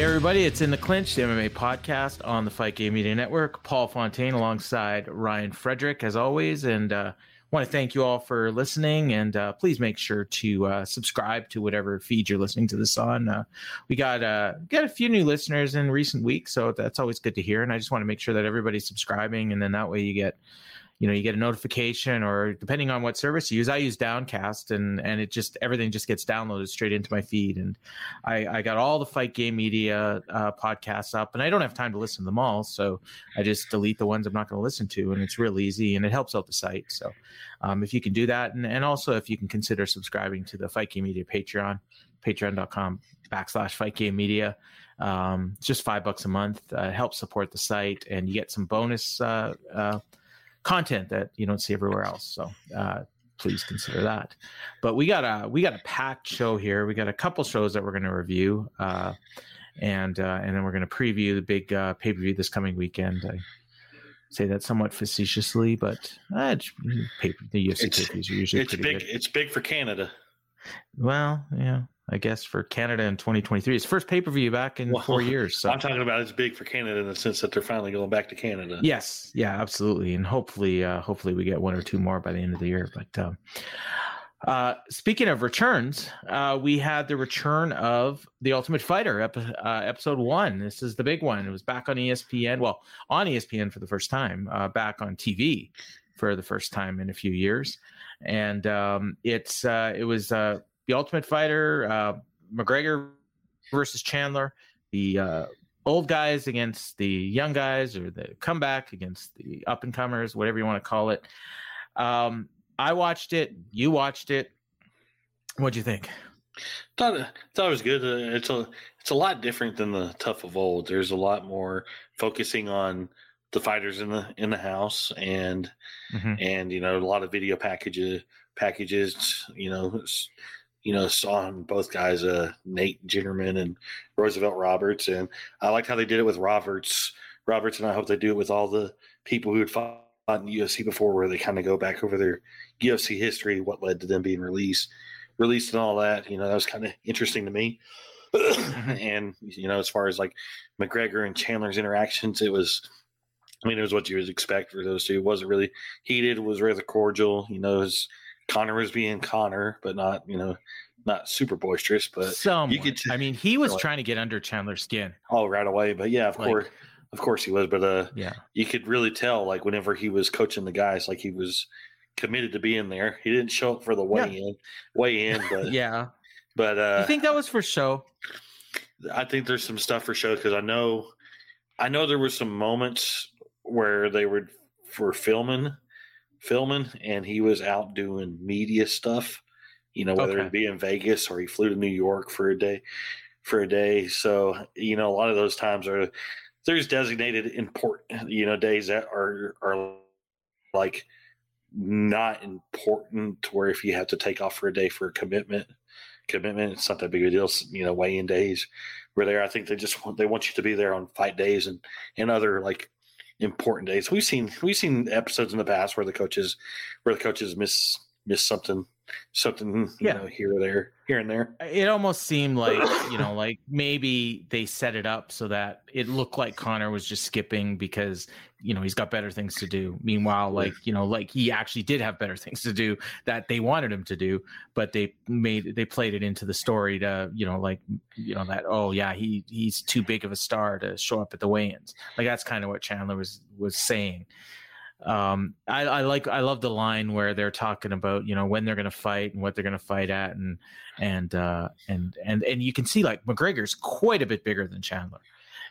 Hey everybody, it's in the clinch, the MMA podcast on the Fight Game Media Network. Paul Fontaine alongside Ryan Frederick, as always, and uh, want to thank you all for listening. And uh, please make sure to uh, subscribe to whatever feed you're listening to this on. Uh, we got uh, got a few new listeners in recent weeks, so that's always good to hear. And I just want to make sure that everybody's subscribing, and then that way you get you know you get a notification or depending on what service you use i use downcast and and it just everything just gets downloaded straight into my feed. And i i got all the fight game media uh, podcasts up and i don't have time to listen to them all. So i just delete the ones i'm not going to listen to and it's real easy and it helps out the site. So um, if you can do that and, and also if you can consider subscribing to the fight game media patreon patreon.com backslash fight game media um, it's just five bucks a month uh, helps support the site and you get some bonus uh, uh, content that you don't see everywhere else. So uh, please consider that. But we got a we got a packed show here. We got a couple shows that we're going to review, uh, and uh, and then we're going to preview the big uh, pay per view this coming weekend. I say that somewhat facetiously, but uh, pay, the UFC pay per views are usually it's pretty big. good. It's big for Canada. Well, yeah, I guess for Canada in 2023, it's first pay per view back in Well, four years. So I'm talking about it's big for Canada in the sense that they're finally going back to Canada. Yes, yeah, absolutely, and hopefully, uh, hopefully we get one or two more by the end of the year. But um, uh, speaking of returns, uh, we had the return of the Ultimate Fighter, ep- uh, episode one. This is the big one. It was back on ESPN. Well, on ESPN for the first time. Uh, back on TV for the first time in a few years, and um, it's uh, it was uh, the Ultimate Fighter, uh, McGregor versus Chandler. The uh, old guys against the young guys or the comeback against the up and comers, whatever you want to call it. Um, I watched it. You watched it. What'd you think? thought thought it was good. Uh, it's a it's a lot different than the tough of old. There's a lot more focusing on the fighters in the in the house and Mhm. and you know a lot of video packages packages. You know, you know saw both guys, uh, Nate Jennerman and Roosevelt Roberts, and I liked how they did it with Roberts. Roberts, and I hope they do it with all the people who had fought in the UFC before, where they kind of go back over their UFC history, what led to them being released, released, and all that. You know, that was kind of interesting to me. and you know, as far as like McGregor and Chandler's interactions, it was. I mean, it was what you would expect for those two. It wasn't really heated. It was rather cordial. You know, as Conor was being Conor, but not you know, not super boisterous. But Somewhat. you could, I mean, he was Somewhat. trying to get under Chandler's skin. Oh, right away. But yeah, of Like- course, of course he was. But uh, Yeah. you could really tell like whenever he was coaching the guys like he was committed to being there he didn't show up for the weigh in weigh in but Yeah. but uh you think that was for show? i think there's some stuff for show because i know i know there were some moments where they were for filming filming and he was out doing media stuff you know whether Okay. it be in vegas or he flew to new york for a day for a day so you know a lot of those times are there's designated important you know days that are are like not important to where if you have to take off for a day for a commitment commitment it's not that big of a deal you know weigh in days were there i think they just want they want you to be there on fight days and and other like important days. We've seen we've seen episodes in the past where the coaches where the coaches miss miss something something you Yeah. know here or there, here and there. it almost seemed like you know like maybe they set it up so that it looked like conor was just skipping because you know he's got better things to do meanwhile like you know like he actually did have better things to do that they wanted him to do but they made they played it into the story to you know like you know that oh yeah he he's too big of a star to show up at the weigh-ins like that's kind of what chandler was was saying um I, I like i love the line where they're talking about you know when they're gonna fight and what they're gonna fight at and and uh and and and you can see like mcgregor's quite a bit bigger than chandler.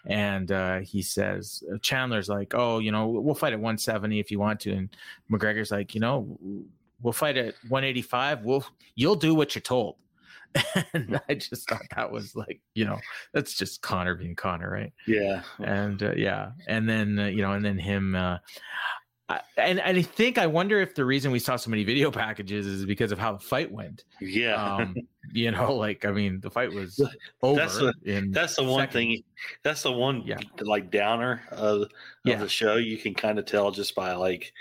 And uh he says chandler's like oh you know we'll fight at 170 if you want to. And mcgregor's like you know we'll fight at 185 we'll you'll do what you're told. And i just thought that was like you know that's just conor being conor right? Yeah, and uh, yeah. And then uh, you know and then him uh I, and, and I think I wonder if the reason we saw so many video packages is because of how the fight went. yeah. Um, you know, like I mean, the fight was over. That's the- that's the one seconds. thing. That's the one Yeah. like downer of, of Yeah. the show. You can kind of tell just by like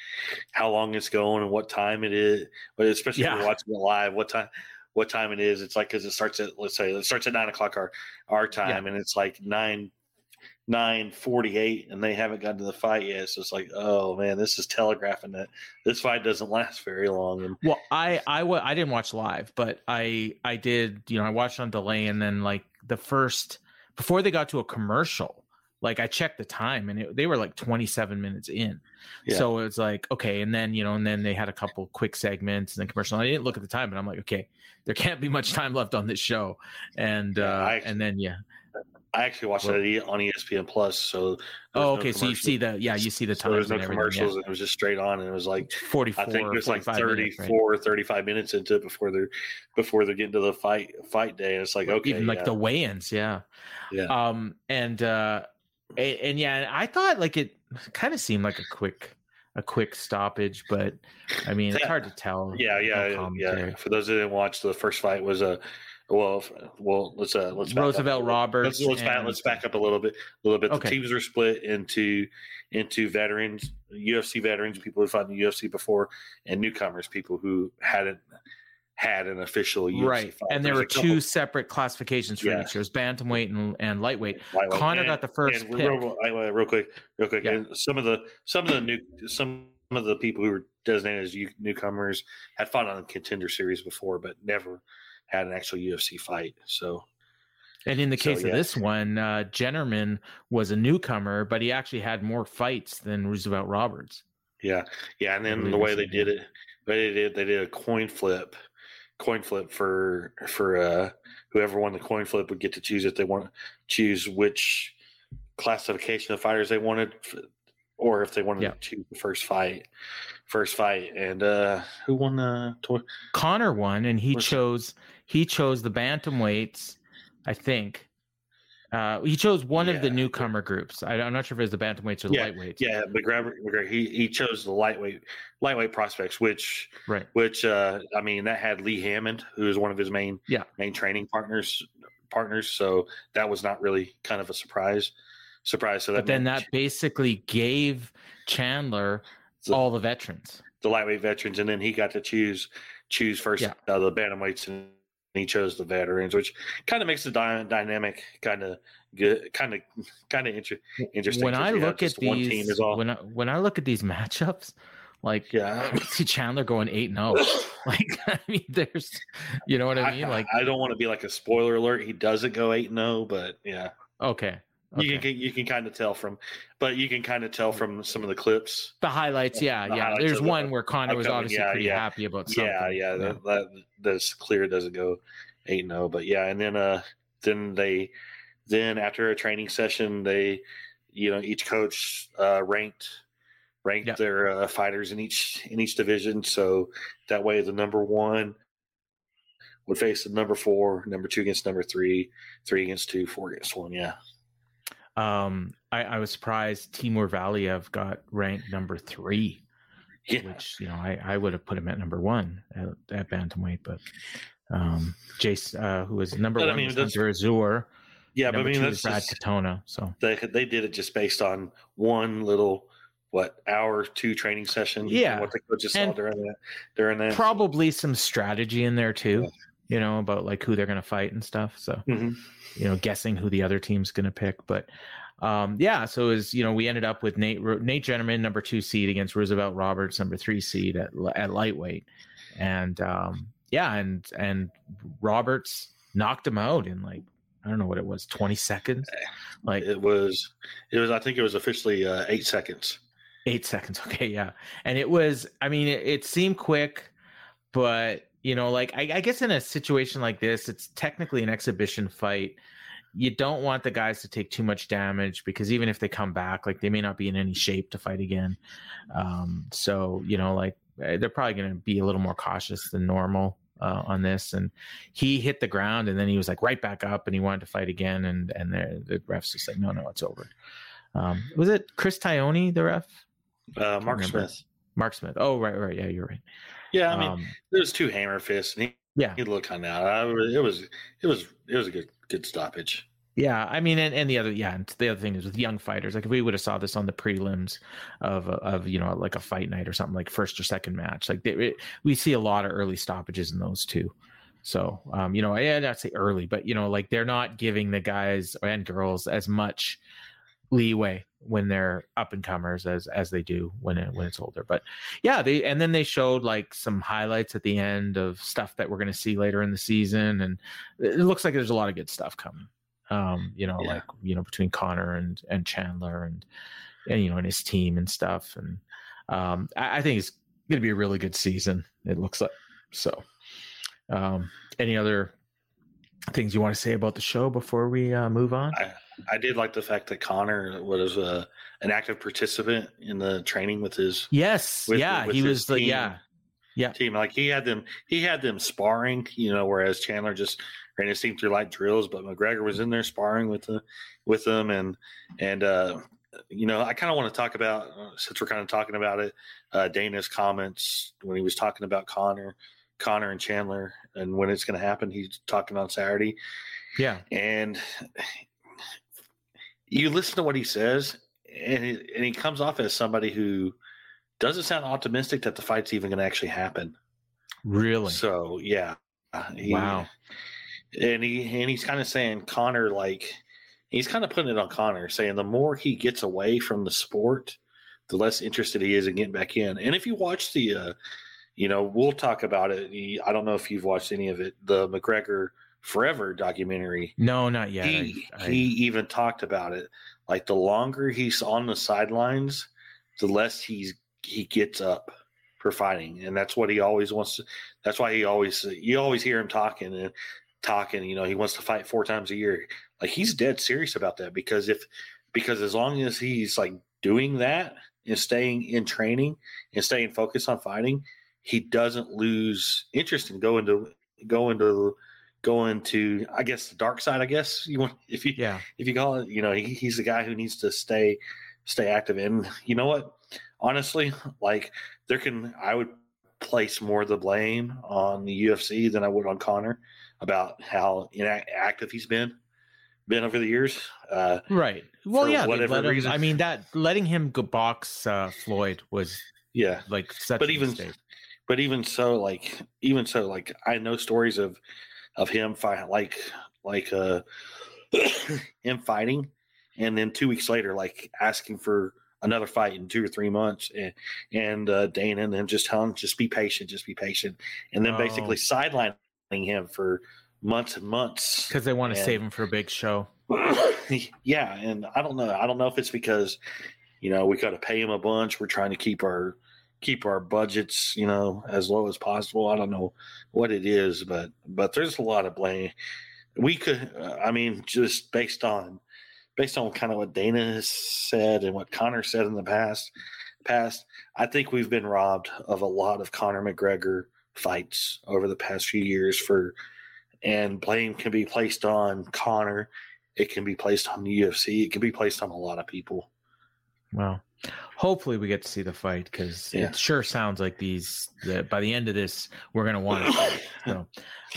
how long it's going and what time it is. But especially if you're watching it live, what time what time it is. It's like because it starts at let's say it starts at nine o'clock our our time, and it's like nine nine forty eight, and they haven't gotten to the fight yet. So it's like, oh man, this is telegraphing that this fight doesn't last very long. And Well, I I I didn't watch live, but I I did. You know, I watched on delay, and then like the first before they got to a commercial, like I checked the time, and it, they were like 27 minutes in. Yeah. So it's like okay, and then you know, and then they had a couple quick segments and then commercial. And I didn't look at the time, but I'm like, okay, there can't be much time left on this show, and Yeah, uh, I- and then yeah. I actually watched Well- that on ESPN Plus. So Oh, was no okay. So you see the yeah, you see the So there's times no commercials, Yeah. and it was just straight on, and it was like 44. I think it was like 45 minutes, right? 35 minutes into it before they're before they're getting to the fight fight day. And it's like okay, even like yeah, the weigh-ins yeah Yeah. um and uh and, and yeah and i thought like it kind of seemed like a quick a quick stoppage but i mean it's hard to tell yeah, yeah, commentary. yeah. For those that didn't watch, the first fight was a well, well, let's uh, let's back up a roosevelt little- roberts Let's let's back, let's back up a little bit. A little bit. Okay. The teams are split into into veterans, UFC veterans, people who fought in the UFC before, and newcomers, people who hadn't had an official UFC right fight. and there were couple- two separate classifications for Yeah. each there was bantamweight and, and lightweight lightweight. conor And- got the first and pick real, I- real quick, real quick. Yeah. And some of the some of the new some of the people who were designated as newcomers had fought on the contender series before, but never had an actual UFC fight. So and in the So, case yeah. of this one uh jennerman was a newcomer but he actually had more fights than roosevelt roberts yeah, yeah. And then the way they did it, they did they did a coin flip, coin flip for for uh whoever won the coin flip would get to choose if they want choose which classification of fighters they wanted. Or if they wanted Yeah. to choose the first fight, first fight, and uh who won the toy? Conor won, and he Was- chose he chose the bantamweights, I think. Uh, he chose one of the Yeah. newcomer groups. I, I'm not sure if it was the bantamweights or the Yeah, lightweights. Yeah, McGregor, McGregor he he chose the lightweight lightweight prospects, which Right. which uh I mean that had Lee Hammond, who was one of his main Yeah. main training partners partners. So that was not really kind of a surprise surprise. So that But then that basically gave Chandler So- all the veterans. the lightweight veterans, and then he got to choose choose first Yeah. uh, the bantamweights, and he chose the veterans, which kind of makes the dy- dynamic kind of good, kind of kind of inter- interesting. When I look at these, when I, when I look at these matchups, like Yeah. I see Chandler going eight and zero. Oh. Like I mean, there's, you know what I mean? Like I don't want to be like a spoiler alert. He doesn't go eight and zero, but yeah, okay, you can you can kind of tell from, but you can kind of tell from some of the clips. the highlights, yeah, The yeah. highlights There's of the one where Conor was obviously yeah, pretty yeah. happy about something. Yeah, yeah, that, that that's clear. Doesn't go eight and zero, but yeah, and then uh then they then after a training session they you know each coach uh ranked ranked Yeah. their uh, fighters in each in each division so that way the number one would face the number four number two against number three three against two four against one yeah Um, I, I was surprised Timur Valiev got ranked number three, yeah which you know I, I would have put him at number one at, at bantamweight, but um, Jace, uh, who was number But, I one, mean, was Hunter Azure. yeah but i mean that's Brad just, Katona. So they they did it just based on one little what hour two training session. Yeah. what the coaches saw during that during that. Probably some strategy in there too. Yeah. You know about like who they're going to fight and stuff. So Mhm. you know, guessing who the other team's going to pick. But um, yeah, so it was you know we ended up with Nate Nate Jennerman, number two seed against Roosevelt Roberts, number three seed at at lightweight, and um, yeah, and and Roberts knocked him out in like I don't know what it was, twenty seconds, like It was it was I think it was officially uh, eight seconds. eight seconds. Okay, yeah, and it was. I mean, it, it seemed quick, but you know, like I, I guess in a situation like this, it's technically an exhibition fight. You don't want the guys to take too much damage because even if they come back, like they may not be in any shape to fight again. Um, so you know, like eh, they're probably going to be a little more cautious than normal uh, on this. And he hit the ground, and then he was like right back up, and he wanted to fight again. And and the, the refs just like, no, no, it's over. Um, was it Chris Tognoni, the ref? Uh, Mark. Smith. Mark Smith. Oh, right, right. Yeah, you're right. Yeah, I mean um, there was two hammer fists, and he, yeah, he looked kind of out. It was it was it was a good good stoppage. yeah. I mean, and, and the other, yeah, and the other thing is with young fighters. Like if we would have saw this on the prelims of of you know like a fight night or something like first or second match, like they, it, we see a lot of early stoppages in those too. So, um, you know, I not say early, but you know, like they're not giving the guys and girls as much leeway when they're up and comers as as they do when it, when it's older. But yeah, they and then they showed like some highlights at the end of stuff that we're going to see later in the season, and it looks like there's a lot of good stuff coming. Um, you know, Yeah. like you know between Conor and and Chandler and and you know and his team and stuff, and um, I, I think it's going to be a really good season. It looks like so. Um, any other things you want to say about the show before we uh, move on? I I did like the fact that Conor was uh, an active participant in the training with his Yes, with- yeah, with he was team. yeah, yeah, team. Like he had them, he had them sparring, you know, whereas Chandler just ran his team through light drills. But McGregor was in there sparring with the with them, and and uh, you know, I kind of want to talk about uh, since we're kind of talking about it, uh, Dana's comments when he was talking about Conor, Conor and Chandler, and when it's going to happen. He's talking on Saturday, yeah, and you listen to what he says, and he, and he comes off as somebody who doesn't sound optimistic that the fight's even going to actually happen. really. So yeah, he- Wow. And he and he's kind of saying Conor like he's kind of putting it on Conor, saying the more he gets away from the sport, the less interested he is in getting back in. And if you watch the, uh, you know, we'll talk about it. I don't know if you've watched any of it, the McGregor Forever documentary. No, not yet. he I- I- he even talked about it. Like the longer he's on the sidelines, the less he's he gets up for fighting, and that's what he always wants to. That's why he always you always hear him talking and talking. You know, he wants to fight four times a year. Like he's dead serious about that because if because as long as he's like doing that and staying in training and staying focused on fighting, he doesn't lose interest in going to go into go to I guess the dark side. I guess you want if you yeah, if you call it, you know, he, he's the guy who needs to stay stay active. And you know what? Honestly, like there can I would place more of the blame on the UFC than I would on Conor about how inactive he's been been over the years. Uh, right. Well, yeah. whatever him- reason. I mean, that letting him go box uh, Floyd was yeah, like such. But a even- mistake. but even so, like even so, like I know stories of of him fight like like uh him fighting, and then two weeks later, like asking for another fight in two or three months, and and uh, Dana and then just telling him just be patient, just be patient, and then Oh. basically sidelining him for months and months because they want to save him for a big show. yeah, and I don't know. I don't know if it's because you know we got to pay him a bunch. We're trying to keep our keep our budgets, you know, as low as possible. I don't know what it is, but but there's a lot of blame. We could, uh, I mean, just based on based on kind of what Dana has said and what Conor said in the past, past, I think we've been robbed of a lot of Conor McGregor fights over the past few years for, and blame can be placed on Conor. It can be placed on the UFC. It can be placed on a lot of people. Well, hopefully we get to see the fight because Yeah. it sure sounds like these. That by the end of this, we're gonna want to. see it. So,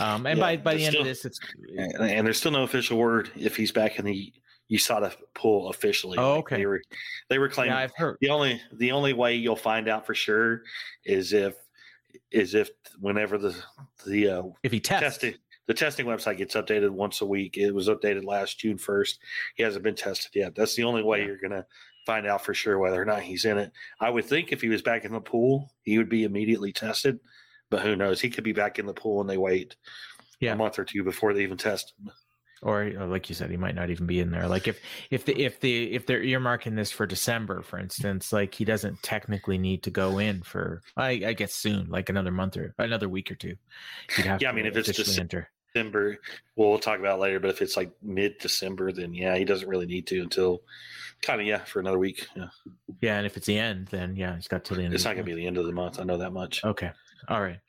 um, and Yeah, by by the end of this, it's And, there's still no official word if he's back in the USADA pool officially. Oh, okay. They were they were claiming Yeah, I've heard. the only the only way you'll find out for sure is if is if whenever the the uh, If he tests, testing the testing website gets updated once a week. It was updated last June first. He hasn't been tested yet. That's the only way Yeah. you're gonna find out for sure whether or not he's in it. I would think if he was back in the pool, he would be immediately tested. But who knows? He could be back in the pool and they wait Yeah. a month or two before they even test him. or like you said, he might not even be in there. Like if if the if the if they're earmarking this for December, for instance, like he doesn't technically need to go in for I, I guess soon, like another month or another week or two. Yeah, I mean, if it's enter. December. Well, we'll talk about later, but if it's like mid December, then yeah, he doesn't really need to until kind of yeah for another week. Yeah, Yeah, and if it's the end, then yeah, he's got till the end. it's not gonna be the end of the month. I know that much. Okay. All right.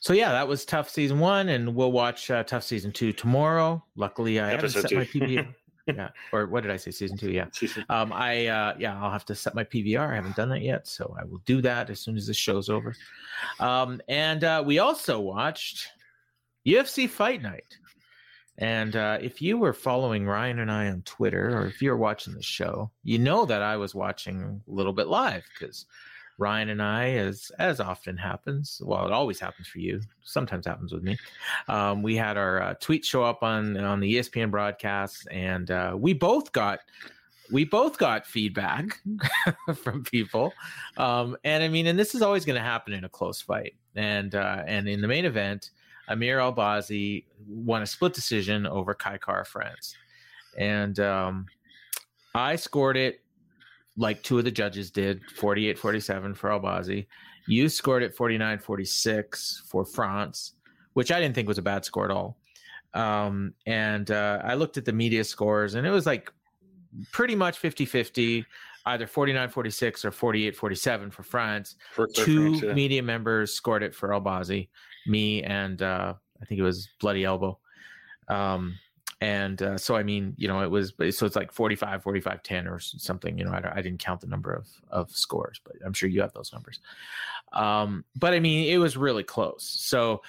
So yeah, that was tough season one, and we'll watch uh, tough season two tomorrow. Luckily, I haven't set my two. PVR. yeah, or what did I say? Season two. Yeah. Um, I uh, yeah, I'll have to set my PVR. I haven't done that yet, so I will do that as soon as this show's over. Um, and uh, we also watched UFC Fight Night. And uh, if you were following Ryan and I on Twitter, or if you were watching the show, you know that I was watching a little bit live because Ryan and I, as as often happens, well, it always happens for you. Sometimes happens with me. Um, we had our uh, tweet show up on on the ESPN broadcast, and uh, we both got we both got feedback from people. Um, and I mean, and this is always going to happen in a close fight. And uh, and in the main event, Amir Albazi won a split decision over Kai Kara France. And um, I scored it like two of the judges did 48 47 for Albazi. You scored it 49 46 for France, which I didn't think was a bad score at all. Um, and uh, I looked at the media scores and it was like pretty much 50 50, either 49 46 or 48 47 for France For two preference, yeah. media members scored it for Albazi, me and uh, I think it was Bloody Elbow. Um, and uh, so, I mean, you know, it was, so it's like 45, 45, 10 or something, you know, I, I didn't count the number of, of scores, but I'm sure you have those numbers. Um, but I mean, it was really close. So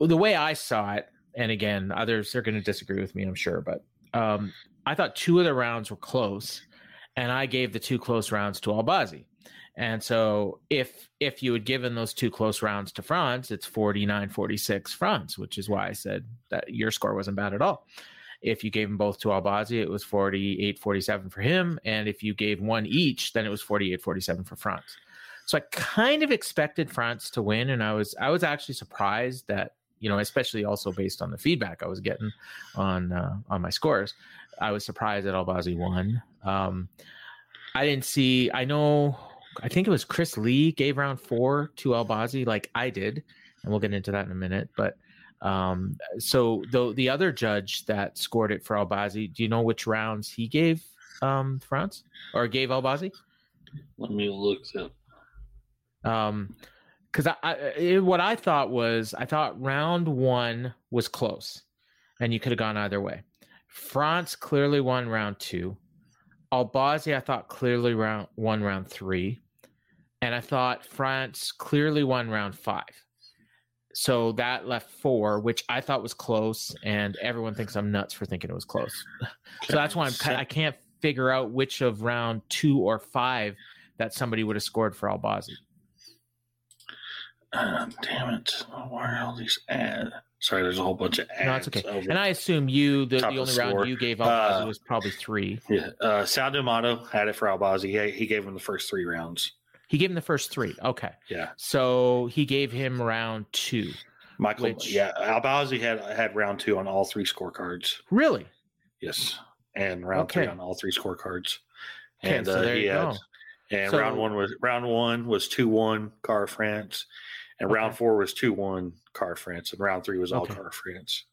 the way I saw it, and again, others are going to disagree with me, I'm sure, but um, I thought two of the rounds were close and I gave the two close rounds to Albazi. And so if if you had given those two close rounds to France, it's 49-46 France, which is why I said that your score wasn't bad at all. If you gave them both to Albazi, it was 48-47 for him. And if you gave one each, then it was 48-47 for France. So I kind of expected France to win, and I was I was actually surprised that you know, especially also based on the feedback I was getting on uh, on my scores, I was surprised that Albazi won. Um, I didn't see. I know. I think it was Chris Lee gave round four to Albazi, like I did, and we'll get into that in a minute. But um, so the the other judge that scored it for Albazi, do you know which rounds he gave um, France or gave Albazi? Let me look up. Um, because I, I it, what I thought was I thought round one was close, and you could have gone either way. France clearly won round two. Albazi, I thought clearly round won round three, and I thought France clearly won round five. So that left four, which I thought was close, and everyone thinks I'm nuts for thinking it was close. so that's why I'm I can't figure out which of round two or five that somebody would have scored for Albazi. Uh, damn it! Why are all these ads? Sorry, there's a whole bunch of ads. No, it's okay. over- And I assume you the, the only round score. you gave Albazi Uh, was probably three. yeah, uh, Sal D'Amato had it for Albazi. He, he gave him the first three rounds. He gave him the first three. Okay, Yeah, so he gave him round two. Michael. Which- Yeah, Albazi had had round two on all three scorecards. Really? Yes, and round three on all three scorecards. Okay, And so uh, there you had, go. and So- round one was round one was two one Kara-France, and round four was two one Kara-France, and round three was all Okay. Kara-France.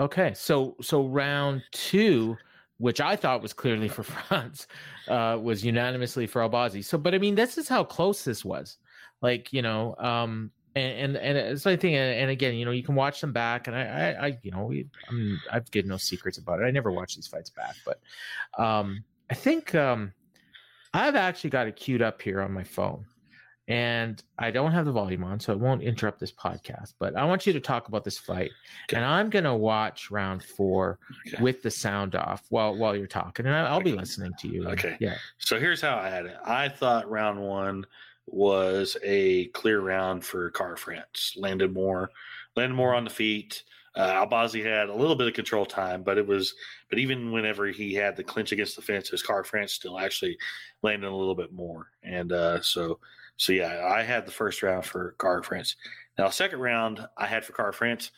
Okay, so so round two, which I thought was clearly for France, uh, was unanimously for Albazi. So, but I mean, this is how close this was. Like you know, um, and and, and it's like thing. And, and again, you know, you can watch them back, and I, I, I you know, we, I'm, I've given no secrets about it. I never watch these fights back, but um, I think um, I've actually got it queued up here on my phone. And I don't have the volume on, so it won't interrupt this podcast. But I want you to talk about this fight, Okay. and I'm gonna watch round four Okay. with the sound off while while you're talking, and I'll be listening to you. Okay. Yeah. So here's how I had it. I thought round one was a clear round for Kara-France. Landed more, landed more on the feet. Uh, Albazi had a little bit of control time, but it was, but even whenever he had the clinch against the fence, his Kara-France still actually landed a little bit more. And uh, so, so yeah, I had the first round for Kara-France. Now, second round I had for Kara-France,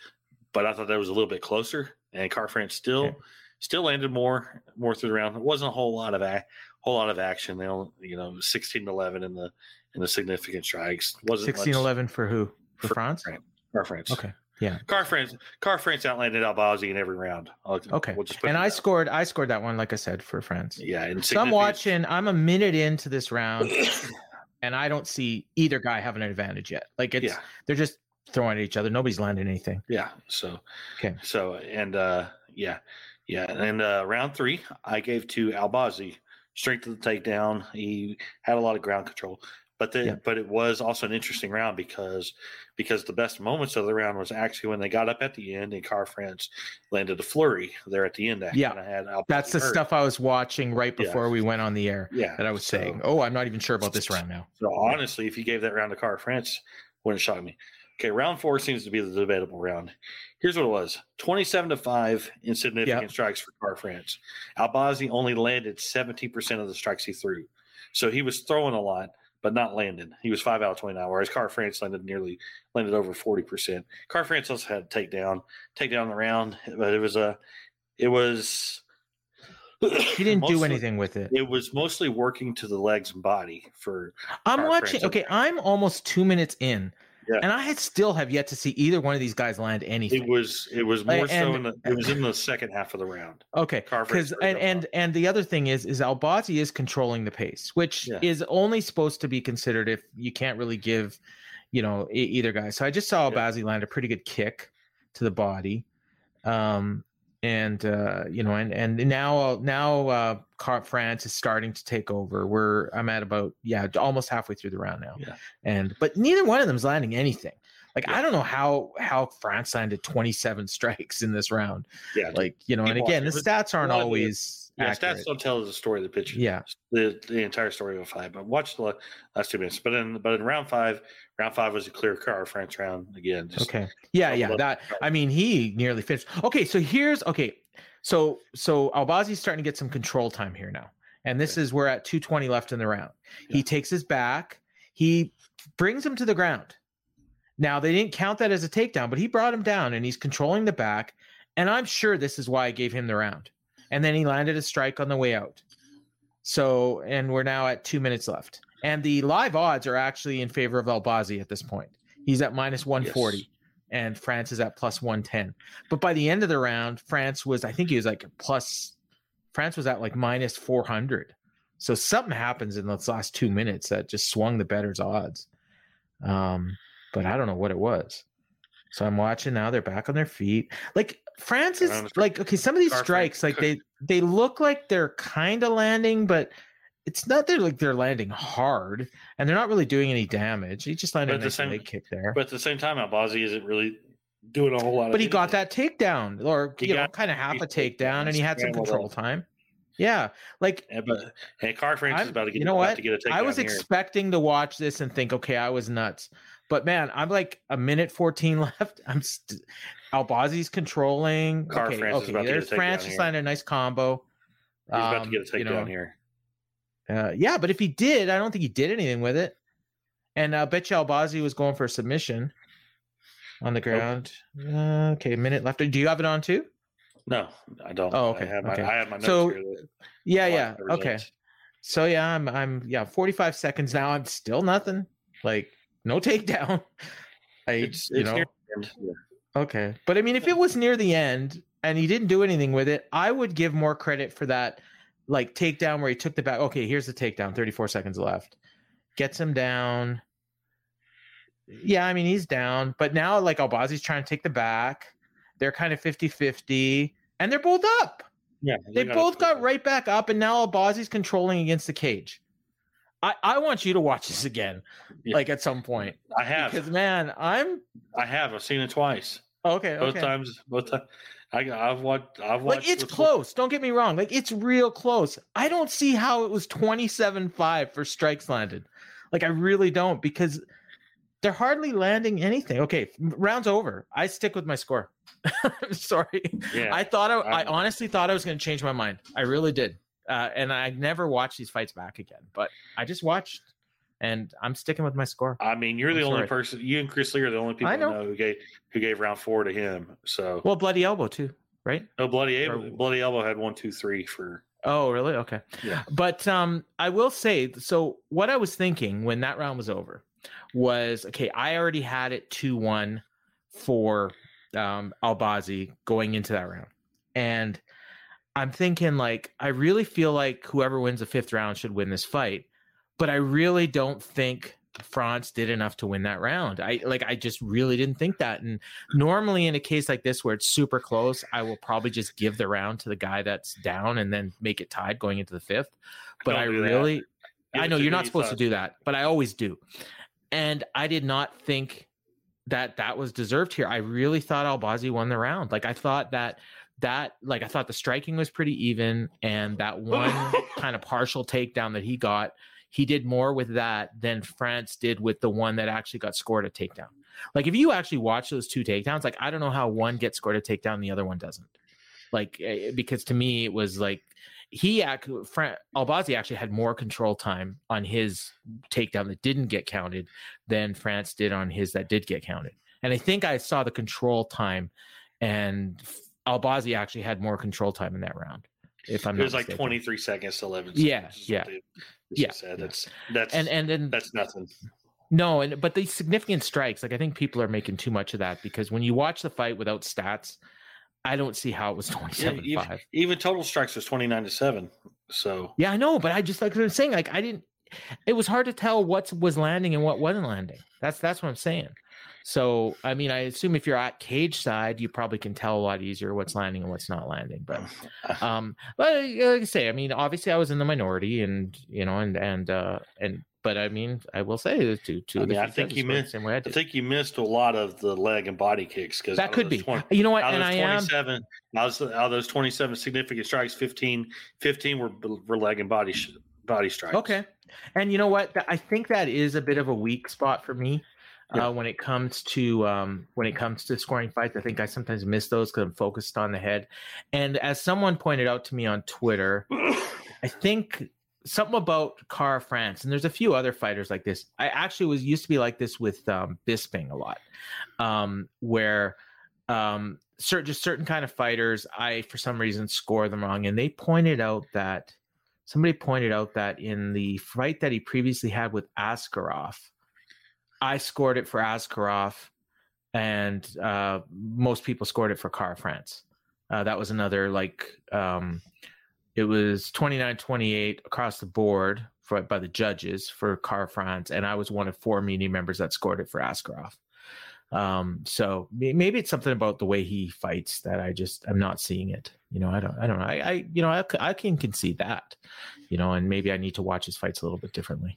but I thought that was a little bit closer, and Kara-France still. Still landed more, more through the round. It wasn't a whole lot of ac whole lot of action. They only, you know, 16 11 in the in the significant strikes. Wasn't 16 11 for who? For, For France? France. Kara-France. Okay. Yeah. Kara-France. Car France outlanded Albazi in every round. I'll- Okay. We'll and I down. scored I scored that one, like I said, for France. Yeah. And So I'm watching, I'm a minute into this round, and I don't see either guy having an advantage yet. Like it's Yeah. they're just throwing at each other. Nobody's landing anything. Yeah. So. Okay. So and uh yeah, yeah, and uh round three I gave to Albazi strength of the takedown. He had a lot of ground control, but the Yeah. but it was also an interesting round because because the best moments of the round was actually when they got up at the end and Kara-France landed a flurry there at the end. That Yeah. had That's the hurt. stuff I was watching right Yeah. before we went on the air Yeah, that I was so- saying. Oh, I'm not even sure about this round now. So honestly, if you gave that round to Kara-France, wouldn't shock me. Okay, round four seems to be the debatable round. Here's what it was: twenty-seven to five in significant Yep. strikes for Kara-France. Albazi only landed seventy percent of the strikes he threw, so he was throwing a lot, but not landing. He was five out of twenty-nine, whereas Kara-France landed nearly landed over forty percent. Kara-France also had a takedown, takedown the round, but it was a, it was. He didn't do anything with it. It was mostly working to the legs and body for I'm watching. France. Okay, I'm almost two minutes in, Yeah. and I had- still have yet to see either one of these guys land anything. It was it was more And- so in the it was in the second half of the round. Okay, because and and and the other thing is is Albazi is controlling the pace, which Yeah. is only supposed to be considered if you can't really give, you know, either guy. So I just saw Yeah. Albazi land a pretty good kick to the body, um, and uh, you know, and and now now uh, France is starting to take over. We're I'm at about yeah almost halfway through the round now, Yeah. and but neither one of them is landing anything. Like Yeah. I don't know how how France landed 27 strikes in this round. Yeah, Like you know, and again, the stats aren't always yeah. accurate. Stats don't tell the story of the pitch. Yeah. the the entire story of a fight. But watch the last two minutes. But in but in round five, round five was a clear Kara-France round again. Okay. Yeah, yeah. That I mean, he nearly finished. Okay, so here's okay. So so Albazi's starting to get some control time here now. And this Okay. is we're at 220 left in the round. He takes his back, he brings him to the ground. Now they didn't count that as a takedown, but he brought him down and he's controlling the back. And I'm sure this is why I gave him the round. And then he landed a strike on the way out. So and we're now at two minutes left. And the live odds are actually in favor of Albazi at this point. He's at minus 140 Yes. and France is at plus 110. But by the end of the round, France was, I think he was like plus, France was at like minus 400. So something happens in those last two minutes that just swung the better's odds. Um, but I don't know what it was. So I'm watching now. They're back on their feet. Like France is like okay. Some of these strikes, like they they look like they're kind of landing, but it's not they're like they're landing hard and they're not really doing any damage. He just landed a nice same- leg kick there. But at the same time, Albazi isn't really doing a whole lot. But he got that takedown, or He you know, kind of half a takedown, and he had some control time. Yeah, like And, but and Kara-France is about to get you know what? to get a takedown I was here. expecting to watch this and think, okay, I was nuts. But man, I'm like a minute 14 left. I'm st- Albazi's controlling. Car okay, France is okay. about to get a There's France takedown just here. landed a nice combo. He's about to Um, get a takedown you know, here. Uh, yeah, but if he did, I don't think he did anything with it. And I bet you Albazi was going for a submission on the ground. Uh, okay, a minute left. Do you have it on too? No, I don't. Oh, I okay, have my, okay. I have my notes So- here Yeah, yeah. Okay. So yeah, I'm I'm yeah, 45 seconds now. I'm still nothing. Like no takedown. I It's, you it's know near the end. Yeah. okay. But I mean if it was near the end and he didn't do anything with it, I would give more credit for that like takedown where he took the back. Okay, here's the takedown, 34 seconds left. Gets him down. Yeah, I mean he's down, but now like Albazi's trying to take the back. They're kind of 50-50 and they're both up. Yeah, They got both a- got right back up, and now Albazi's controlling against the cage. I, I want you to watch this again, Yeah. like at some point. I have. Because man, I'm I have. I've seen it twice. okay. Both okay. times. Both times. I, I've watched. I've watched. Like it's close. Don't get me wrong. Like it's real close. I don't see how it was 27-5 for strikes landed. Like I really don't because they're hardly landing anything. Okay, rounds over. I stick with my score. I'm sorry. Yeah. I thought I, I I'm- honestly thought I was going to change my mind. I really did. Uh, and I never watched these fights back again. But I just watched, and I'm sticking with my score. I mean, you're the I'm only sorry. person. You and Chris Lee are the only people I know. know. who gave who gave round four to him. So, Well, bloody elbow too, right? Oh, bloody elbow. Bloody elbow had one, two, three for. Oh, really? Okay. Yeah. But um, I will say, so what I was thinking when that round was over was, okay, I already had it two one for um Albazi going into that round, and I'm thinking like I really feel like whoever wins the fifth round should win this fight, but I really don't think France did enough to win that round. I like I just really didn't think that. And normally in a case like this where it's super close, I will probably just give the round to the guy that's down and then make it tied going into the fifth. But I really I know you're not supposed to do that, but I always do. And I did not think that that was deserved here. I really thought Albazi won the round. Like I thought that that like I thought the striking was pretty even and that one kind of partial takedown that he got, he did more with that than France did with the one that actually got scored a takedown. Like if you actually watch those two takedowns, like I don't know how one gets scored a takedown and the other one doesn't. Like eh, because to me it was like he Fran- Albazi actually had more control time on his takedown that didn't get counted than France did on his that did get counted. And I think I saw the control time, and Albazi actually had more control time in that round. If I'm was like mistaken. 23 seconds to 11. Yeah, seconds yeah. they- Yeah, yeah. That's that's and and then that's nothing. no, and but the significant strikes, like I think people are making too much of that because when you watch the fight without stats, I don't see how it was Yeah, 27 even, 5. even total strikes was 29 to seven. So Yeah, I know, but I just like I was saying, like I didn't. It was hard to tell what was landing and what wasn't landing. That's that's what I'm saying. So I mean, I assume if you're at cage side, you probably can tell a lot easier what's landing and what's not landing. But um, but like I say, I mean, obviously I was in the minority, and you know, and and uh, and but I mean, I will say two two. I mean, I think you missed- Same way I I think you missed a lot of the leg and body kicks because That could be. You know what? And those I am 27, out of, out of those 27 significant strikes, 15, 15 were, were leg and body body strikes. Okay. And you know what? I think that is a bit of a weak spot for me Yeah. uh, when it comes to um, when it comes to scoring fights. I think I sometimes miss those because I'm focused on the head. And as someone pointed out to me on Twitter, I think something about Kara-France, and there's a few other fighters like this. I actually was used to be like this with um, Bisping a lot, um, where um, certain just certain kind of fighters, I for some reason score them wrong, and they pointed out that somebody pointed out that in the fight that he previously had with Askarov, I scored it for Askarov, and uh, most people scored it for Kara-France. Uh, that was another like um, it was 29-28 across the board for, by the judges for Kara-France, and I was one of four media members that scored it for Askarov. Um, so maybe it's something about the way he fights that I just I'm not seeing it. You know, I don't I don't know. I, I you know I, I can concede that. You know, and maybe I need to watch his fights a little bit differently.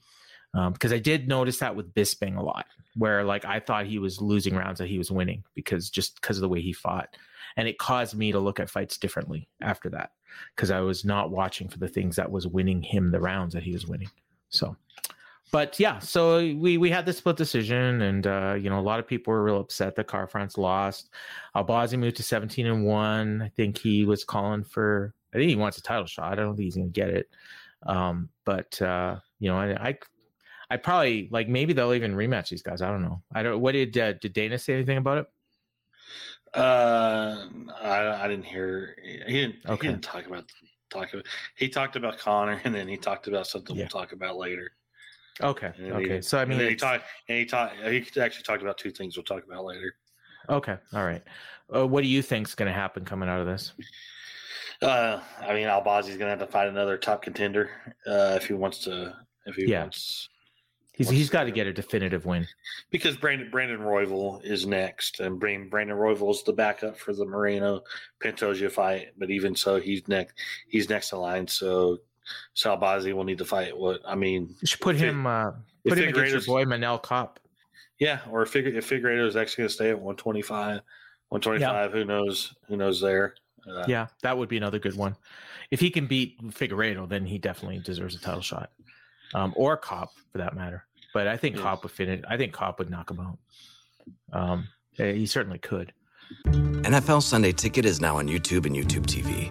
Um, because I did notice that with Bisping a lot, where like I thought he was losing rounds that he was winning because just because of the way he fought, and it caused me to look at fights differently after that because I was not watching for the things that was winning him the rounds that he was winning. So, but yeah, so we we had the split decision, and uh, you know a lot of people were real upset that Kara-France lost. Albazi moved to seventeen and one. I think he was calling for. I think he wants a title shot. I don't think he's gonna get it. Um, but uh, you know, I, I I probably like maybe they'll even rematch these guys. I don't know. I don't. What did uh, did Dana say anything about it? Uh, I, I didn't hear. He didn't. Okay. He didn't talk about talk about. He talked about Conor, and then he talked about something Yeah. we'll talk about later. Okay. And Okay. He, So I mean, then he talked. And he talked. He actually talked about two things we'll talk about later. okay. All right. Uh, what do you think's going to happen coming out of this? Uh, I mean, Albazi's gonna have to fight another top contender uh, if he wants to. If he Yeah. wants, He's he's got to get a definitive win. because Brandon Brandon Royval is next, and Brandon Brandon Royval is the backup for the Moreno Pantoja fight. But even so, he's next. He's next in line. So Sal Bazzi will need to fight. What I mean, You should put If it- him uh, put him against your boy Manel Kape. yeah, or if Fig- if Figueiredo is actually going to stay at 125, 125, who knows? Who knows there? Uh, Yeah, that would be another good one. If he can beat Figueiredo, then he definitely deserves a title shot, um, or Kape for that matter. But I think Yeah. Kape would finish. I think Kape would knock him out. Um, he certainly could. NFL Sunday Ticket is now on YouTube and YouTube TV,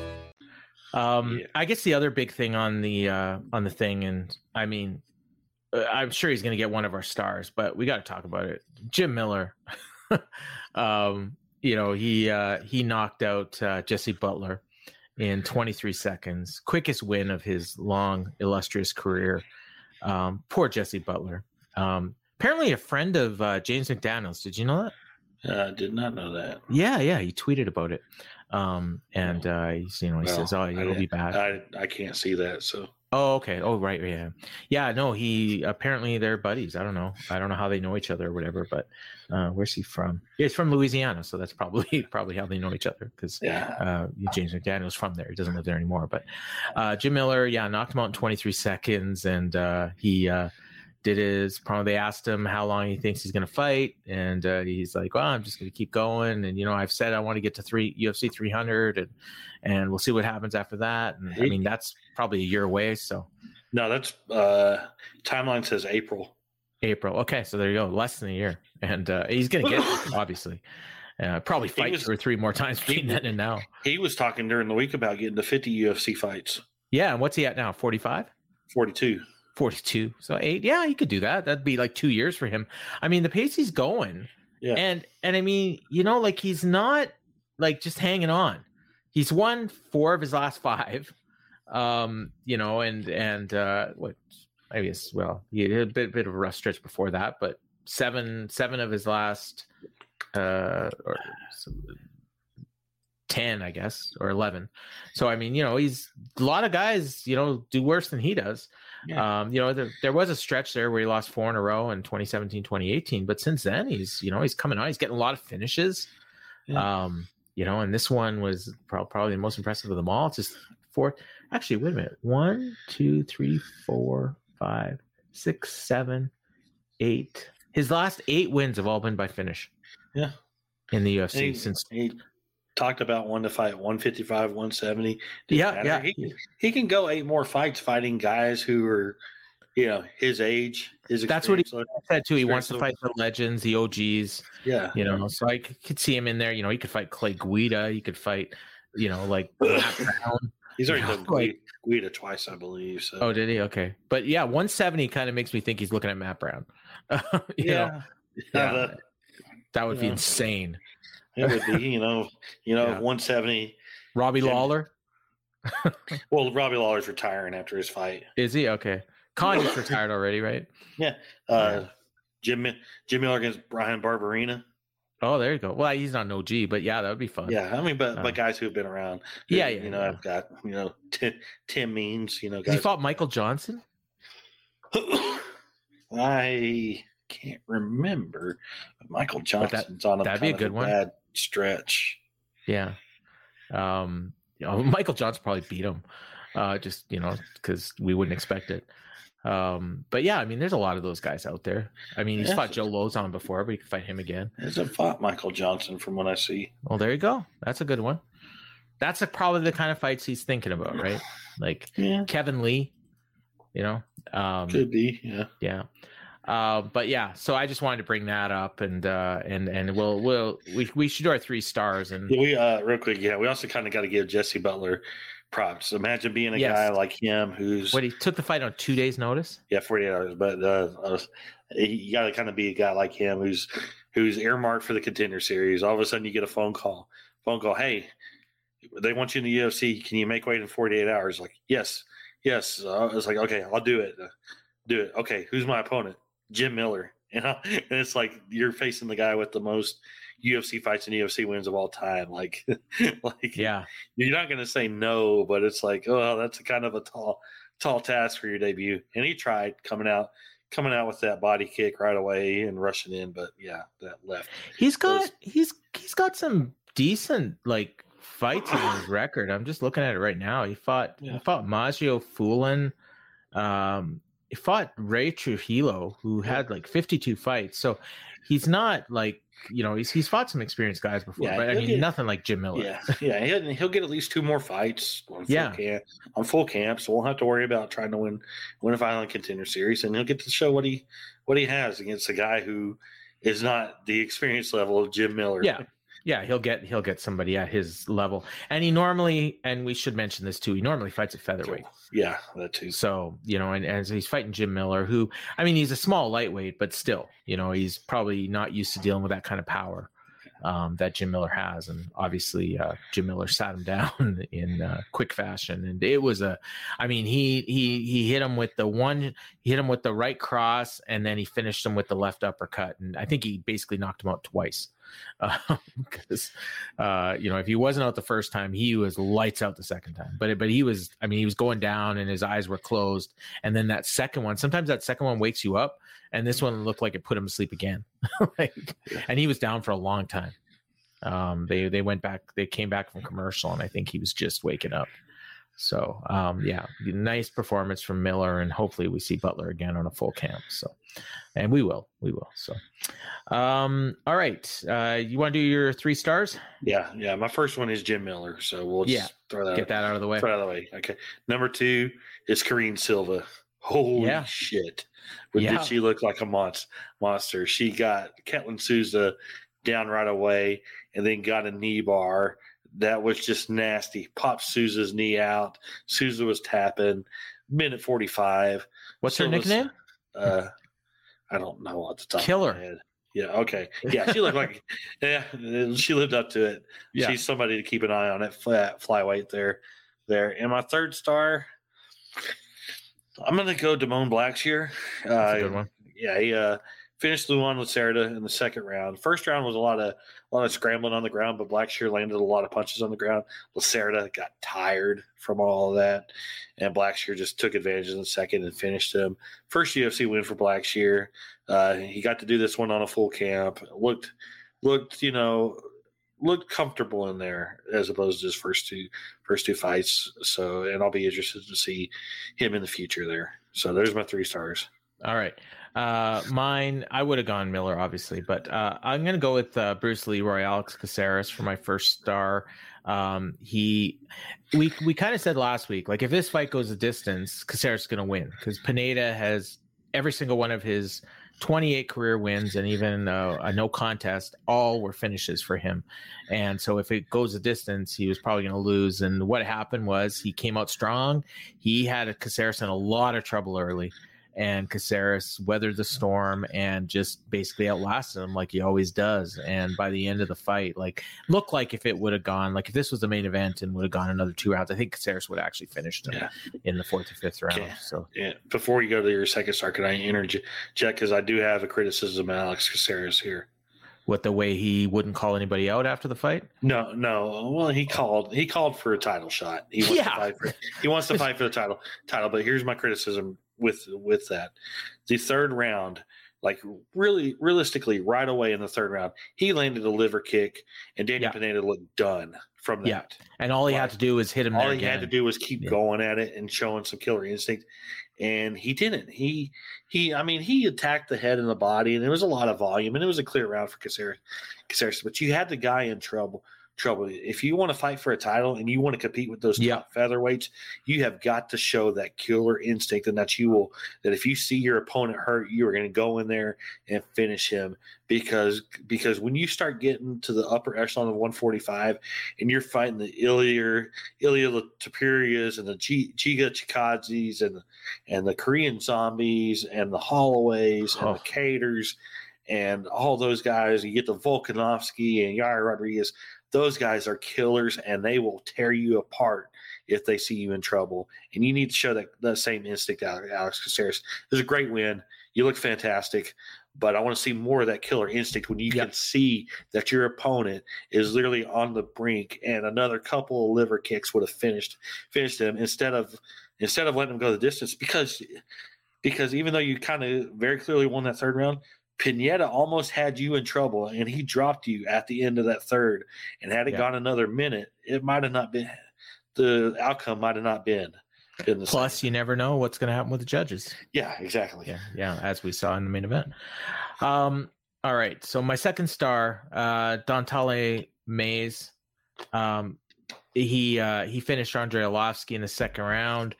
Um, Yeah. I guess the other big thing on the uh, on the thing, and I mean, uh, I'm sure he's going to get one of our stars, but we got to talk about it. Jim Miller, um, you know, he uh, he knocked out uh, Jesse Butler in 23 seconds, quickest win of his long illustrious career. Um, poor Jesse Butler. Um, apparently, a friend of uh, James McDaniels. Did you know that? uh, did not know that. Yeah, yeah, he tweeted about it. Um, and uh, he's, you know, he Well, says, "Oh, it'll be bad." I I can't see that. So Oh, okay. Oh, right. Yeah. Yeah. No, he apparently they're buddies. I don't know. I don't know how they know each other or whatever, but uh, where's he from? Yeah, he's from Louisiana. So that's probably probably how they know each other because yeah, uh, James McDaniel's from there. He doesn't live there anymore. But uh, Jim Miller, yeah, knocked him out in 23 seconds. And uh, he uh, did his promo. They asked him how long he thinks he's going to fight. And uh, he's like, well, I'm just going to keep going. And, you know, I've said I want to get to three UFC 300 and, and we'll see what happens after that. And I mean, that's probably a year away. So no, that's uh, timeline says April. April. Okay. So there you go. Less than a year. And uh, he's going to get it, obviously. Uh, probably fight was- two or three more times between then and now. He was talking during the week about getting to 50 UFC fights. Yeah. And what's he at now? 45? 42. 42 so eight yeah he could do that. That'd be like two years for him. I mean the pace he's going Yeah. and and i mean you know like he's not like just hanging on. He's won four of his last five um you know and and uh what i guess well he had a bit bit of a rough stretch before that but seven seven of his last uh or some- 10 i guess or 11 so i mean you know he's a lot of guys you know do worse than he does um, you know, there, there was a stretch there where he lost four in a row in 2017, 2018, but since then he's, you know, he's coming on. He's getting a lot of finishes. Um, you know, and this one was prob- probably the most impressive of them all. It's just four. Actually, wait a minute. One, two, three, four, five, six, seven, eight. His last eight wins have all been by finish. Yeah. In the UFC he, since he talked about one to fight 155, 170. Didn't Yeah, matter. yeah. He, he can go eight more fights fighting guys who are, you know, his age, his That's what he experience. said too. He wants to fight the legends, the OGs. yeah. you know so i c- could see him in there you know he could fight clay guida he could fight you know like He's already Yeah, done like- Guida, Guida twice, I believe. So oh did he okay but yeah 170 kind of makes me think he's looking at matt brown you know yeah, yeah, that- that would be yeah. insane it would be, you know, you know, Yeah. 170. robbie lawler Well, Robbie Lawler's retiring after his fight. is he okay connie's retired already right Yeah. Uh, Jim Jim Miller against Bryan Barberena. oh there you go well he's not an og but yeah that would be fun Yeah, I mean, but Uh, but guys who've been around. who, Yeah, yeah, You know, yeah. I've got you know Tim, Tim Means. You know, he guys. fought michael johnson I can't remember. Michael that- Johnson's on a that'd be a good one. bad stretch. yeah um you know michael johnson probably beat him uh just you know because we wouldn't expect it um but yeah i mean there's a lot of those guys out there i mean he's Yeah. fought joe lauzon before but he could fight him again Hasn't fought Michael Johnson from what I see. well there you go that's a good one that's a, probably the kind of fights he's thinking about right like Yeah, kevin lee you know Um, Could be, yeah. yeah. Uh, but yeah, so I just wanted to bring that up, and uh, and and we'll we'll we we should do our three stars, and we uh real quick, yeah, we also kind of got to give Jesse Butler props. Imagine being a Yes. guy like him who's what he took the fight on two days' notice. yeah, forty eight hours, but uh, uh you got to kind of be a guy like him who's who's earmarked for the contender series. All of a sudden, you get a phone call, phone call, hey, they want you in the UFC. Can you make weight in forty eight hours? Like, yes, yes. Uh, I was like, okay, I'll do it, Uh, do it. Okay, who's my opponent? Jim Miller. You know, and it's like you're facing the guy with the most UFC fights and UFC wins of all time. Like, like Yeah, you're not going to say no, but it's like, oh, that's a kind of a tall, tall task for your debut. And he tried coming out, coming out with that body kick right away and rushing in, but yeah, that left. he's got Those- he's he's got some decent like fights in his record. I'm just looking at it right now. He fought he fought Maggio Fulin. Um, he fought Ray Trujillo, who had like 52 fights. So he's not like you know he's he's fought some experienced guys before, Yeah, but I mean get- nothing like Jim Miller. Yeah, yeah, he'll, he'll get at least two more fights on full Yeah. camp. On full camp, so we'll have to worry about trying to win win a final contender series, and he'll get to show what he what he has against a guy who is not the experience level of Jim Miller. Yeah. Yeah, he'll get he'll get somebody at his level, and he normally and we should mention this too. He normally fights at featherweight. Oh, yeah, that too. So, you know, and, and so he's fighting Jim Miller, who, I mean, he's a small lightweight, but still, you know, he's probably not used to dealing with that kind of power um, that Jim Miller has. And obviously, uh, Jim Miller sat him down in uh, quick fashion. And it was a, I mean, he, he, he hit him with the one, hit him with the right cross, and then he finished him with the left uppercut. And I think he basically knocked him out twice. Because, uh, you know, if he wasn't out the first time, he was lights out the second time. But but he was, I mean, he was going down and his eyes were closed. And then that second one, sometimes that second one wakes you up, and this one looked like it put him to sleep again. like, and he was down for a long time. Um, they they went back, they came back from commercial, and I think he was just waking up. So um, yeah, nice performance from Miller, and hopefully we see Butler again on a full camp. So, and we will, we will. So, um, all right, uh, you want to do your three stars? Yeah, yeah. My first one is Jim Miller, so we'll just Yeah, throw that Get that out of the way. throw out of the way. Okay. Number two is Karine Silva. Holy Yeah. shit! But Yeah. Did she look like a monster? Monster. She got Ketlen Souza down right away, and then got a knee bar that was just nasty. Popped Souza's knee out. Souza was tapping. Minute forty-five. What's her Silva's- nickname? Uh, I don't know off the top. Killer. Of my head. Yeah. Okay. Yeah. She looked like. Yeah. She lived up to it. Yeah. She's somebody to keep an eye on at fly, flyweight there. There. And my third star, I'm going to go Damone Blackshear. That's a Uh, good one. yeah, he uh, finished the one with Lacerda in the second round. First round was a lot of a lot of scrambling on the ground, but Blackshear landed a lot of punches on the ground. Lacerda got tired from all of that, and Blackshear just took advantage in the second and finished him. First UFC win for Blackshear. Uh, he got to do this one on a full camp. looked looked you know looked comfortable in there as opposed to his first two first two fights. So, and I'll be interested to see him in the future there. So, there's my three stars. All right. Uh, mine, I would have gone Miller, obviously, but uh, I'm going to go with uh, Bruce Leroy, Alex Caceres for my first star. Um, he, we we kind of said last week, like if this fight goes a distance, Caceres is going to win because Pineda has every single one of his 28 career wins and even uh, a no contest, all were finishes for him. And so if it goes a distance, he was probably going to lose. And what happened was he came out strong. He had a Caceres in a lot of trouble early and Caceres weathered the storm and just basically outlasted him like he always does. And by the end of the fight, like looked like if it would have gone, like if this was the main event and would have gone another two rounds, I think Caceres would have actually finished him Yeah. in the fourth or fifth round. So Yeah. Before you go to your second star, can I interject? Because I do have a criticism of Alex Caceres here. with the way he wouldn't call anybody out after the fight. No, no. Well, he called. He called for a title shot. He wants Yeah. to fight for. He wants to fight for the title. Title. But here's my criticism with with that: the third round, like really, realistically, right away in the third round, he landed a liver kick, and Daniel Yeah. Pineda looked done from that. Yeah. And all he had to do was hit him All he again. had to do was keep Yeah. going at it and showing some killer instinct, and he didn't. He he. I mean, he attacked the head and the body, and there was a lot of volume, and it was a clear round for Caceres. Caceres, but you had the guy in trouble trouble. If you want to fight for a title and you want to compete with those top featherweights, you have got to show that killer instinct and that you will that if you see your opponent hurt, you are going to go in there and finish him because because when you start getting to the upper echelon of 145 and you're fighting the Ilya Ilya Topurias and the Chi- Chiga Chikadzes and and the Korean zombies and the Holloways and Oh. the Kattars and all those guys, you get the Volkanovski and Yair Rodriguez. Those guys are killers and they will tear you apart if they see you in trouble. And you need to show that, that same instinct Alex Caceres. It was a great win. You look fantastic, but I want to see more of that killer instinct when you can see that your opponent is literally on the brink and another couple of liver kicks would have finished finished him instead of instead of letting him go the distance because because even though you kind of very clearly won that third round, Pineda almost had you in trouble and he dropped you at the end of that third. And had it Yeah. gone another minute, it might have not been the outcome might have not been. been the Plus, same. you never know what's going to happen with the judges. yeah, exactly. Yeah, yeah, as we saw in the main event. Um, all right, so my second star, uh, Don'Tale Mayes. Um, he uh, he finished Andre Arlovsky in the second round.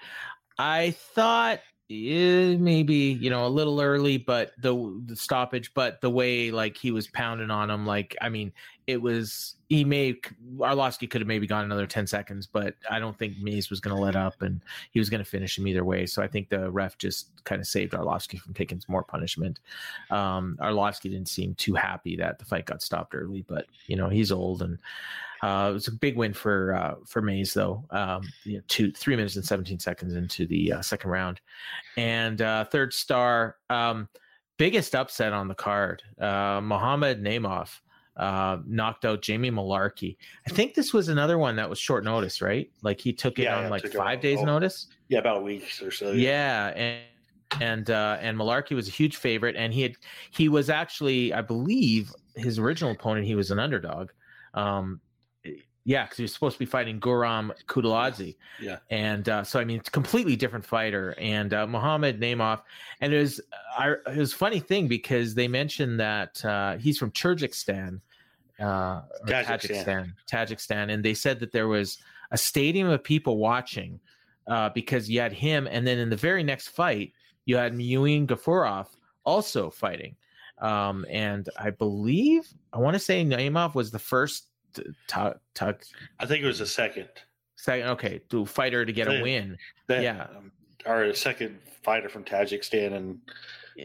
I thought eh, maybe you know a little early, but the, the stoppage, but the way like he was pounding on him, like I mean, it was he may Arlovsky could have maybe gone another ten seconds, but I don't think Mayes was going to let up, and he was going to finish him either way. So I think the ref just kind of saved Arlovsky from taking some more punishment. Um, Arlovsky didn't seem too happy that the fight got stopped early, but you know he's old and. Uh, it was a big win for uh, for Mayes though. Um, you know, two three minutes and seventeen seconds into the uh, second round, and uh, third star, um, biggest upset on the card. Uh, Mohammed Naimov uh, knocked out Jamie Mullarkey. I think this was another one that was short notice, right? Like he took it Yeah, on yeah, like five days oh, notice. Yeah, about weeks or so. Yeah, and and uh, and Mullarkey was a huge favorite, and he had he was actually, I believe, his original opponent. He was an underdog. Um, yeah, because he was supposed to be fighting Guram Kutateladze. Yeah. And uh, so, I mean, it's a completely different fighter. And uh, Mohammed Naimov, and it was, I, it was a funny thing because they mentioned that uh, he's from Kyrgyzstan, uh, Tajikistan. Tajikistan, Tajikistan, and they said that there was a stadium of people watching uh, because you had him, and then in the very next fight, you had Muin Gafurov also fighting. Um, and I believe I want to say Naimov was the first t- t- t- I think it was the second. second okay to fighter to get a win. That, Yeah. um, or a second fighter from Tajikistan, and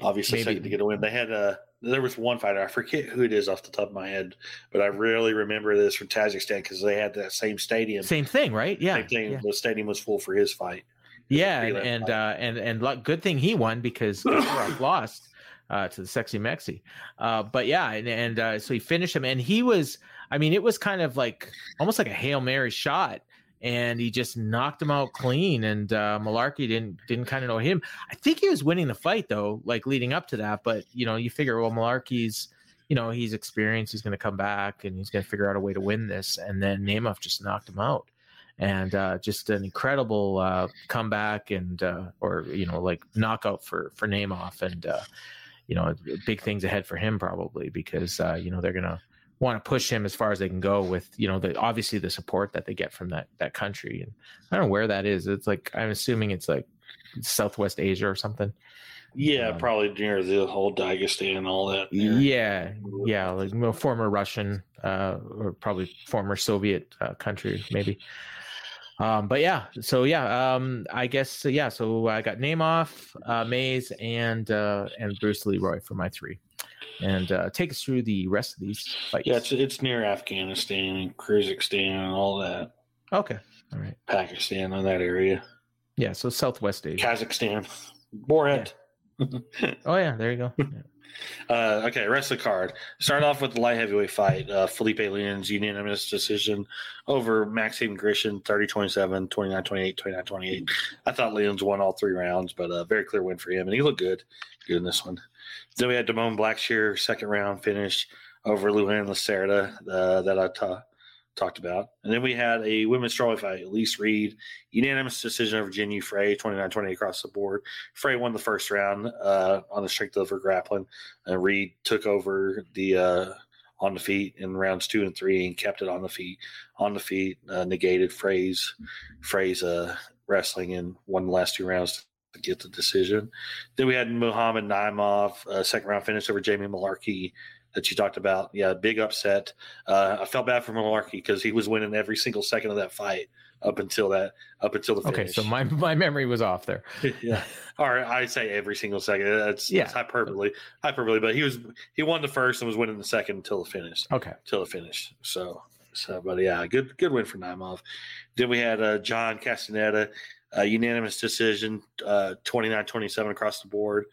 obviously Maybe- second to get a win. They had a there was one fighter I forget who it is off the top of my head, but I really remember this from Tajikistan because they had that same stadium. Same thing, right? Yeah, Same thing. yeah. The stadium was full for his fight. Yeah, and and fight. uh, and and luck- good thing he won because lost uh, to the sexy Mexi. Uh, but yeah, and, and uh, so he finished him, and he was. I mean, it was kind of like almost like a hail mary shot, and he just knocked him out clean. And uh, Mullarkey didn't didn't kind of know him. I think he was winning the fight though, like leading up to that. But you know, you figure, well, Mullarkey's. You know he's experienced. He's going to come back and he's going to figure out a way to win this. And then Naimov just knocked him out and uh, just an incredible uh, comeback and uh, or you know like knockout for for Naimov and uh, you know big things ahead for him probably because uh, you know they're gonna want to push him as far as they can go with you know the obviously the support that they get from that that country and I don't know where that is. It's like I'm assuming it's like Southwest Asia or something. Yeah, Um, probably near the whole Dagestan and all that. yeah yeah like you know, former Russian uh, or probably former Soviet uh, country maybe. Um but yeah so yeah um i guess yeah so i got naimov uh mayes and uh and bruce leroy for my three and uh take us through the rest of these fights Yeah, it's it's near Afghanistan and Kyrgyzstan and all that. okay all right Pakistan on that area. yeah so southwest asia Kazakhstan. Borat. oh yeah there you go Yeah. Uh, okay, rest of the card. Start off with the light heavyweight fight. Uh, Felipe Lyon's unanimous decision over Maxim Grishin 30 27, 29 28, 29 28. I thought Lyon's won all three rounds, but a very clear win for him, and he looked good. Good in this one. Then we had Damone Blackshear, second round finish over Luan Lacerda uh, that I ta- talked about. And then we had a women's strawweight fight. Elise Reed, unanimous decision over Jinh Yu Frey, 29 28 across the board. Frey won the first round uh, on the strength of her grappling. Uh, Reed took over the uh, on the feet in rounds two and three and kept it on the feet, on the feet, uh, negated Frey's, Frey's uh, wrestling and won the last two rounds get the decision. Then we had Muhammad Naimov, uh, second round finish over Jamie Mullarkey that you talked about. Yeah, big upset. Uh, I felt bad for Mullarkey because he was winning every single second of that fight up until that up until the finish. Okay, so my my memory was off there. yeah, or I say every single second. That's Yeah. that's hyperbole, hyperbole. But he was he won the first and was winning the second until the finish Okay. till the finish. So, so, but yeah, good, good win for Naimov. Then we had uh, John Castaneda, uh, unanimous decision, uh, 29-27 across the board.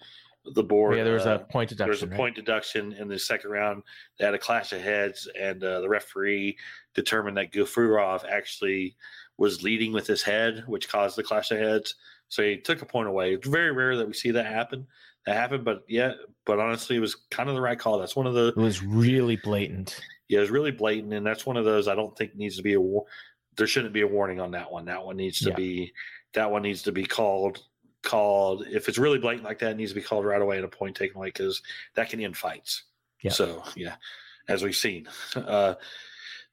The board, yeah, there was uh, a point there was deduction. a right? point deduction in the second round. They had a clash of heads, and uh, the referee determined that Gafurov actually was leading with his head, which caused the clash of heads. So he took a point away. It's very rare that we see that happen. That happened, but yeah, but honestly, it was kind of the right call. That's one of the It was really blatant. yeah, it was really blatant, and that's one of those I don't think needs to be a. war- There shouldn't be a warning on that one. That one needs to Yeah. be. That one needs to be called. Called if it's really blatant like that, it needs to be called right away and a point taken away because that can end fights. Yeah. So yeah, as we've seen. Uh,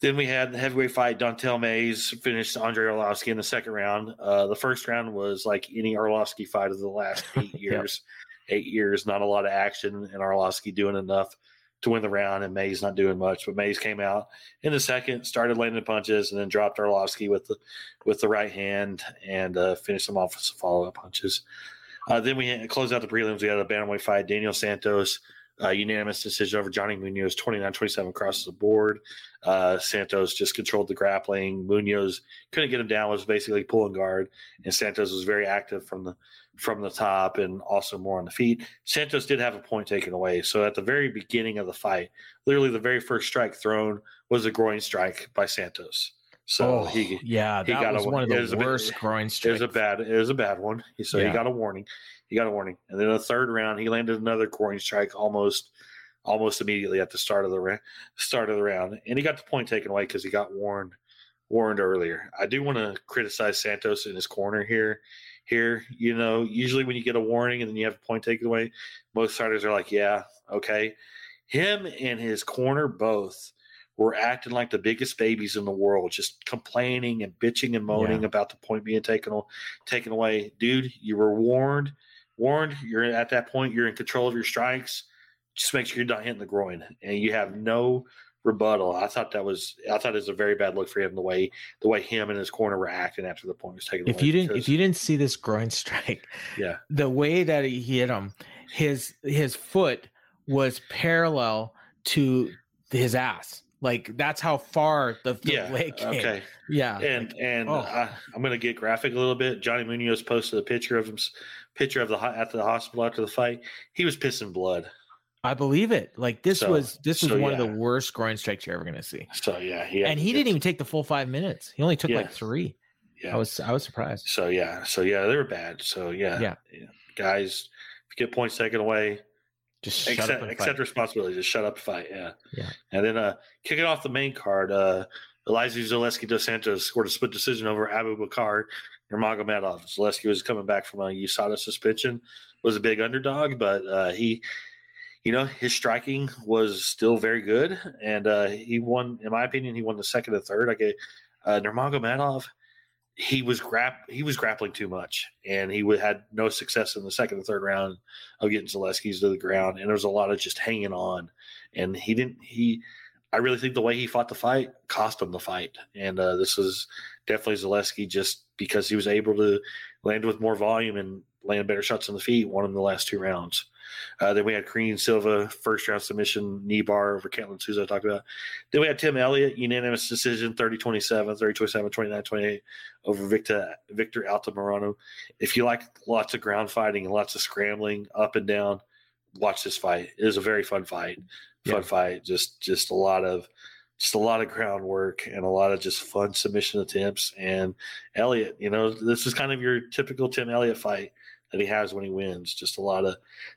then we had the heavyweight fight. Don'Tale Mayes finished Andre Arlovsky in the second round. Uh, the first round was like any Arlovsky fight of the last eight years. Eight years, not a lot of action, and Arlovsky doing enough to win the round, and Mayes not doing much. But Mayes came out in the second, started landing punches, and then dropped Arlovsky with the with the right hand and uh, finished him off with some follow up punches. Uh, then we closed out the prelims. We had a bantamweight fight. Daniel Santos, uh, unanimous decision over Johnny Munoz, 29-27 across the board. Uh, Santos just controlled the grappling. Munoz couldn't get him down. Was basically pulling guard, and Santos was very active from the from the top and also more on the feet. Santos did have a point taken away. So at the very beginning of the fight, literally the very first strike thrown was a groin strike by Santos. So oh, he yeah, he that got was a- one of it the was a bit- worst groin it was a bad it was a bad one. So Yeah. he got a warning. He got a warning. And then the third round he landed another groin strike almost almost immediately at the start of the ra- start of the round. And he got the point taken away because he got warned warned earlier. I do want to criticize Santos in his corner here. Here, you know, usually when you get a warning and then you have a point taken away, most fighters are like, "Yeah, okay." Him and his corner both were acting like the biggest babies in the world, just complaining and bitching and moaning Yeah. about the point being taken o- taken away. Dude, you were warned. Warned. You're at that point. You're in control of your strikes. Just make sure you're not hitting the groin, and you have no rebuttal. I thought that was. I thought it was a very bad look for him the way the way him and his corner were acting after the point was taken if away. you didn't because- if you didn't see this groin strike, yeah, the way that he hit him, his his foot was parallel to his ass. Like that's how far the, the yeah, leg came. okay. Yeah. and and oh. I, I'm going to get graphic a little bit. Johnny Munoz posted a picture of him, picture of the at the hospital after the fight. He was pissing blood. I believe it. Like this So- was this was so, one of the worst groin strikes you're ever gonna see. So yeah, had- and he didn't even take the full five minutes. He only took like three. Yeah. I was I was surprised. So yeah, so yeah, they were bad. So yeah, Yeah. guys, if you get points taken away, Just shut accept, accept responsibility. Just shut up, fight. Yeah, Yeah. And then uh, kicking off the main card, uh, Elizeu Zaleski dos Santos scored a split decision over Abubakar Nurmagomedov. Zaleski was coming back from a USADA suspension, was a big underdog, but uh, he, you know, his striking was still very good, and uh, he won. In my opinion, he won the second and third. I get uh, Nurmagomedov. He was grap he was grappling too much, and he had no success in the second and third round of getting Zaleski's to the ground, and there was a lot of just hanging on, and he didn't he. I really think the way he fought the fight cost him the fight, and uh, this was definitely Zaleski just because he was able to land with more volume and land better shots on the feet, won him the last two rounds. Uh, then we had Karine Silva first round submission, knee bar over Ketlen Souza I talked about. Then we had Tim Elliott, unanimous decision, 30 27, 30 27, 29 28 over Victor, Victor Altamirano. If you like lots of ground fighting and lots of scrambling up and down, watch this fight. It is a very fun fight. Fun Yeah. fight. Just just a lot of just a lot of groundwork and a lot of just fun submission attempts. And Elliott, you know, this is kind of your typical Tim Elliott fight that he has when he wins. Just a lot of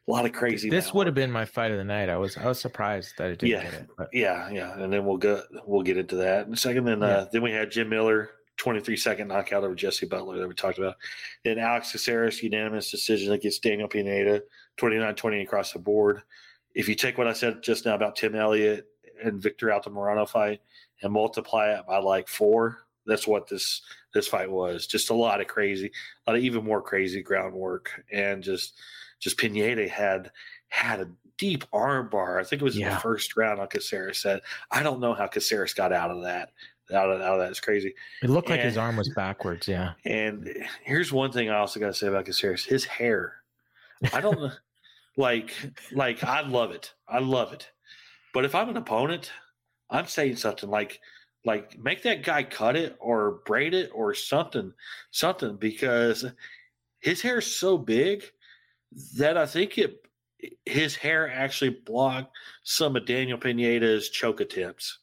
a lot of crazy. This power. would have been my fight of the night. I was I was surprised that it didn't Yeah. get it. Yeah, yeah, and then we'll go we'll get into that in a second. Then Yeah. uh, then we had Jim Miller, twenty three second knockout over Jesse Butler that we talked about. Then Alex Caceres unanimous decision against Daniel Pineda, 29-20 across the board. If you take what I said just now about Tim Elliott and Victor Altamirano fight and multiply it by like four, that's what this this fight was. Just a lot of crazy, a lot of even more crazy groundwork, and just just Pineda had had a deep arm bar. I think it was in the first round on Caceres. Said I don't know how Caceres got out of that. Out of, out of that is crazy. It looked like his arm was backwards. Yeah. And here's one thing I also got to say about Caceres: his hair. I don't know, like, like I love it. I love it. But if I'm an opponent, I'm saying something like, like make that guy cut it or braid it or something, something because his hair is so big that I think it his hair actually blocked some of Daniel Pineda's choke attempts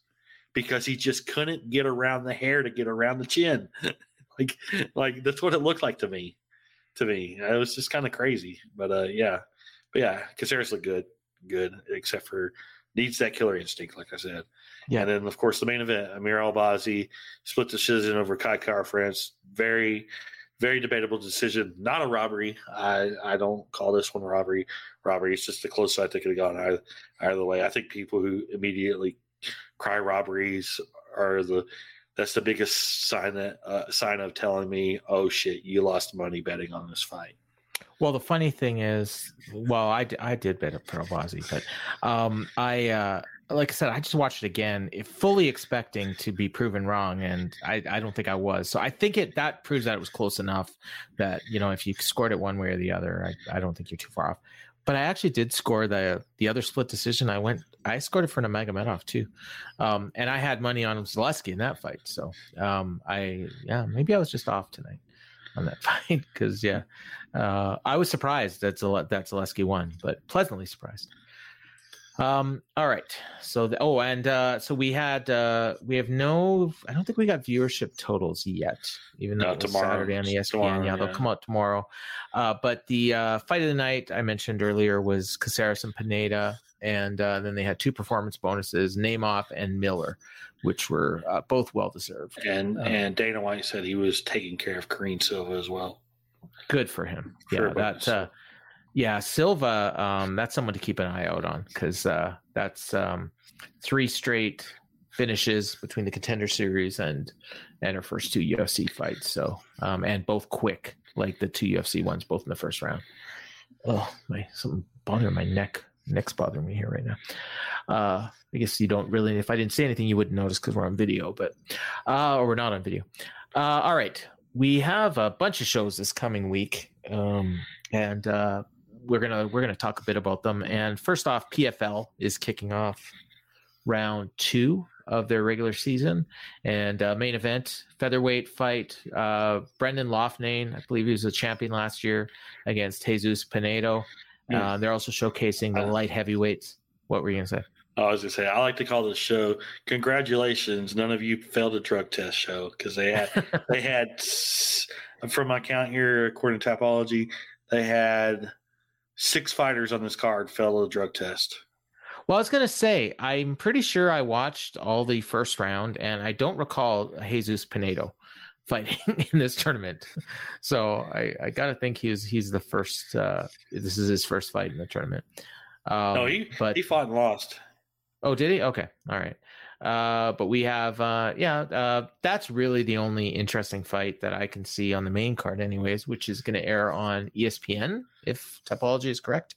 because he just couldn't get around the hair to get around the chin. like like that's what it looked like to me. To me, it was just kind of crazy. But uh, yeah, but yeah, Caceres looked good, good, except for needs that killer instinct, like I said. Yeah. And then of course the main event, Amir Albazi split decision over Kai Kara France. Very, very debatable decision. Not a robbery. I I don't call this one robbery. Robbery. It's just the close I think it had gone either, either way. I think people who immediately cry robberies are the that's the biggest sign that uh, sign of telling me, oh shit, you lost money betting on this fight. Well, the funny thing is, well, I, I did bet up for Albazi, but um, I uh, like I said, I just watched it again, fully expecting to be proven wrong, and I, I don't think I was. So I think it that proves that it was close enough that you know if you scored it one way or the other, I, I don't think you're too far off. But I actually did score the the other split decision. I went, I scored it for Nurmagomedov too, um, and I had money on Zaleski in that fight. So um, I yeah, maybe I was just off tonight on that fight because yeah, uh, I was surprised that Zale- that Zaleski won, but pleasantly surprised. Um, all right. So the, oh, and uh, so we had uh, we have no. I don't think we got viewership totals yet, even though No, it was tomorrow. Saturday on ESPN. Tomorrow, yeah, they'll come out tomorrow. Uh, but the uh, fight of the night I mentioned earlier was Caceres and Pineda, and uh, then they had two performance bonuses, Naimov and Miller, which were uh, both well deserved. And Uh, and Dana White said he was taking care of Karine Silva as well. good for him. Yeah, a that uh, yeah, Silva. Um, that's someone to keep an eye out on because uh, that's um, three straight finishes between the contender series and and her first two UFC fights. So um, and both quick, like the two UFC ones, both in the first round. Oh my, something bothering my neck. Neck's bothering me here right now. Uh, I guess you don't really. If I didn't say anything, you wouldn't notice because we're on video, but uh, or we're not on video. Uh, all right, we have a bunch of shows this coming week, um, and uh, we're gonna we're gonna talk a bit about them. And first off, PFL is kicking off round two of their regular season, and uh, main event featherweight fight. Uh, Brendan Loughnane, I believe he was a champion last year, against Jesus Pinedo. Uh, they're also showcasing the Uh, light heavyweights. What were you gonna say? I was gonna say I like to call this show "Congratulations, none of you failed a drug test show" because they had they had from my count here, according to Tapology, they had six fighters on this card fail a drug test. Well, I was gonna say I'm pretty sure I watched all the first round, and I don't recall Jesus Pinedo fighting in this tournament. So I, I gotta think he's he's the first. Uh, this is his first fight in the tournament. Um, no, he but he fought and lost. oh, did he? Okay, all right. Uh, but we have, uh, yeah, uh, that's really the only interesting fight that I can see on the main card, anyways, which is going to air on ESPN if Tapology is correct.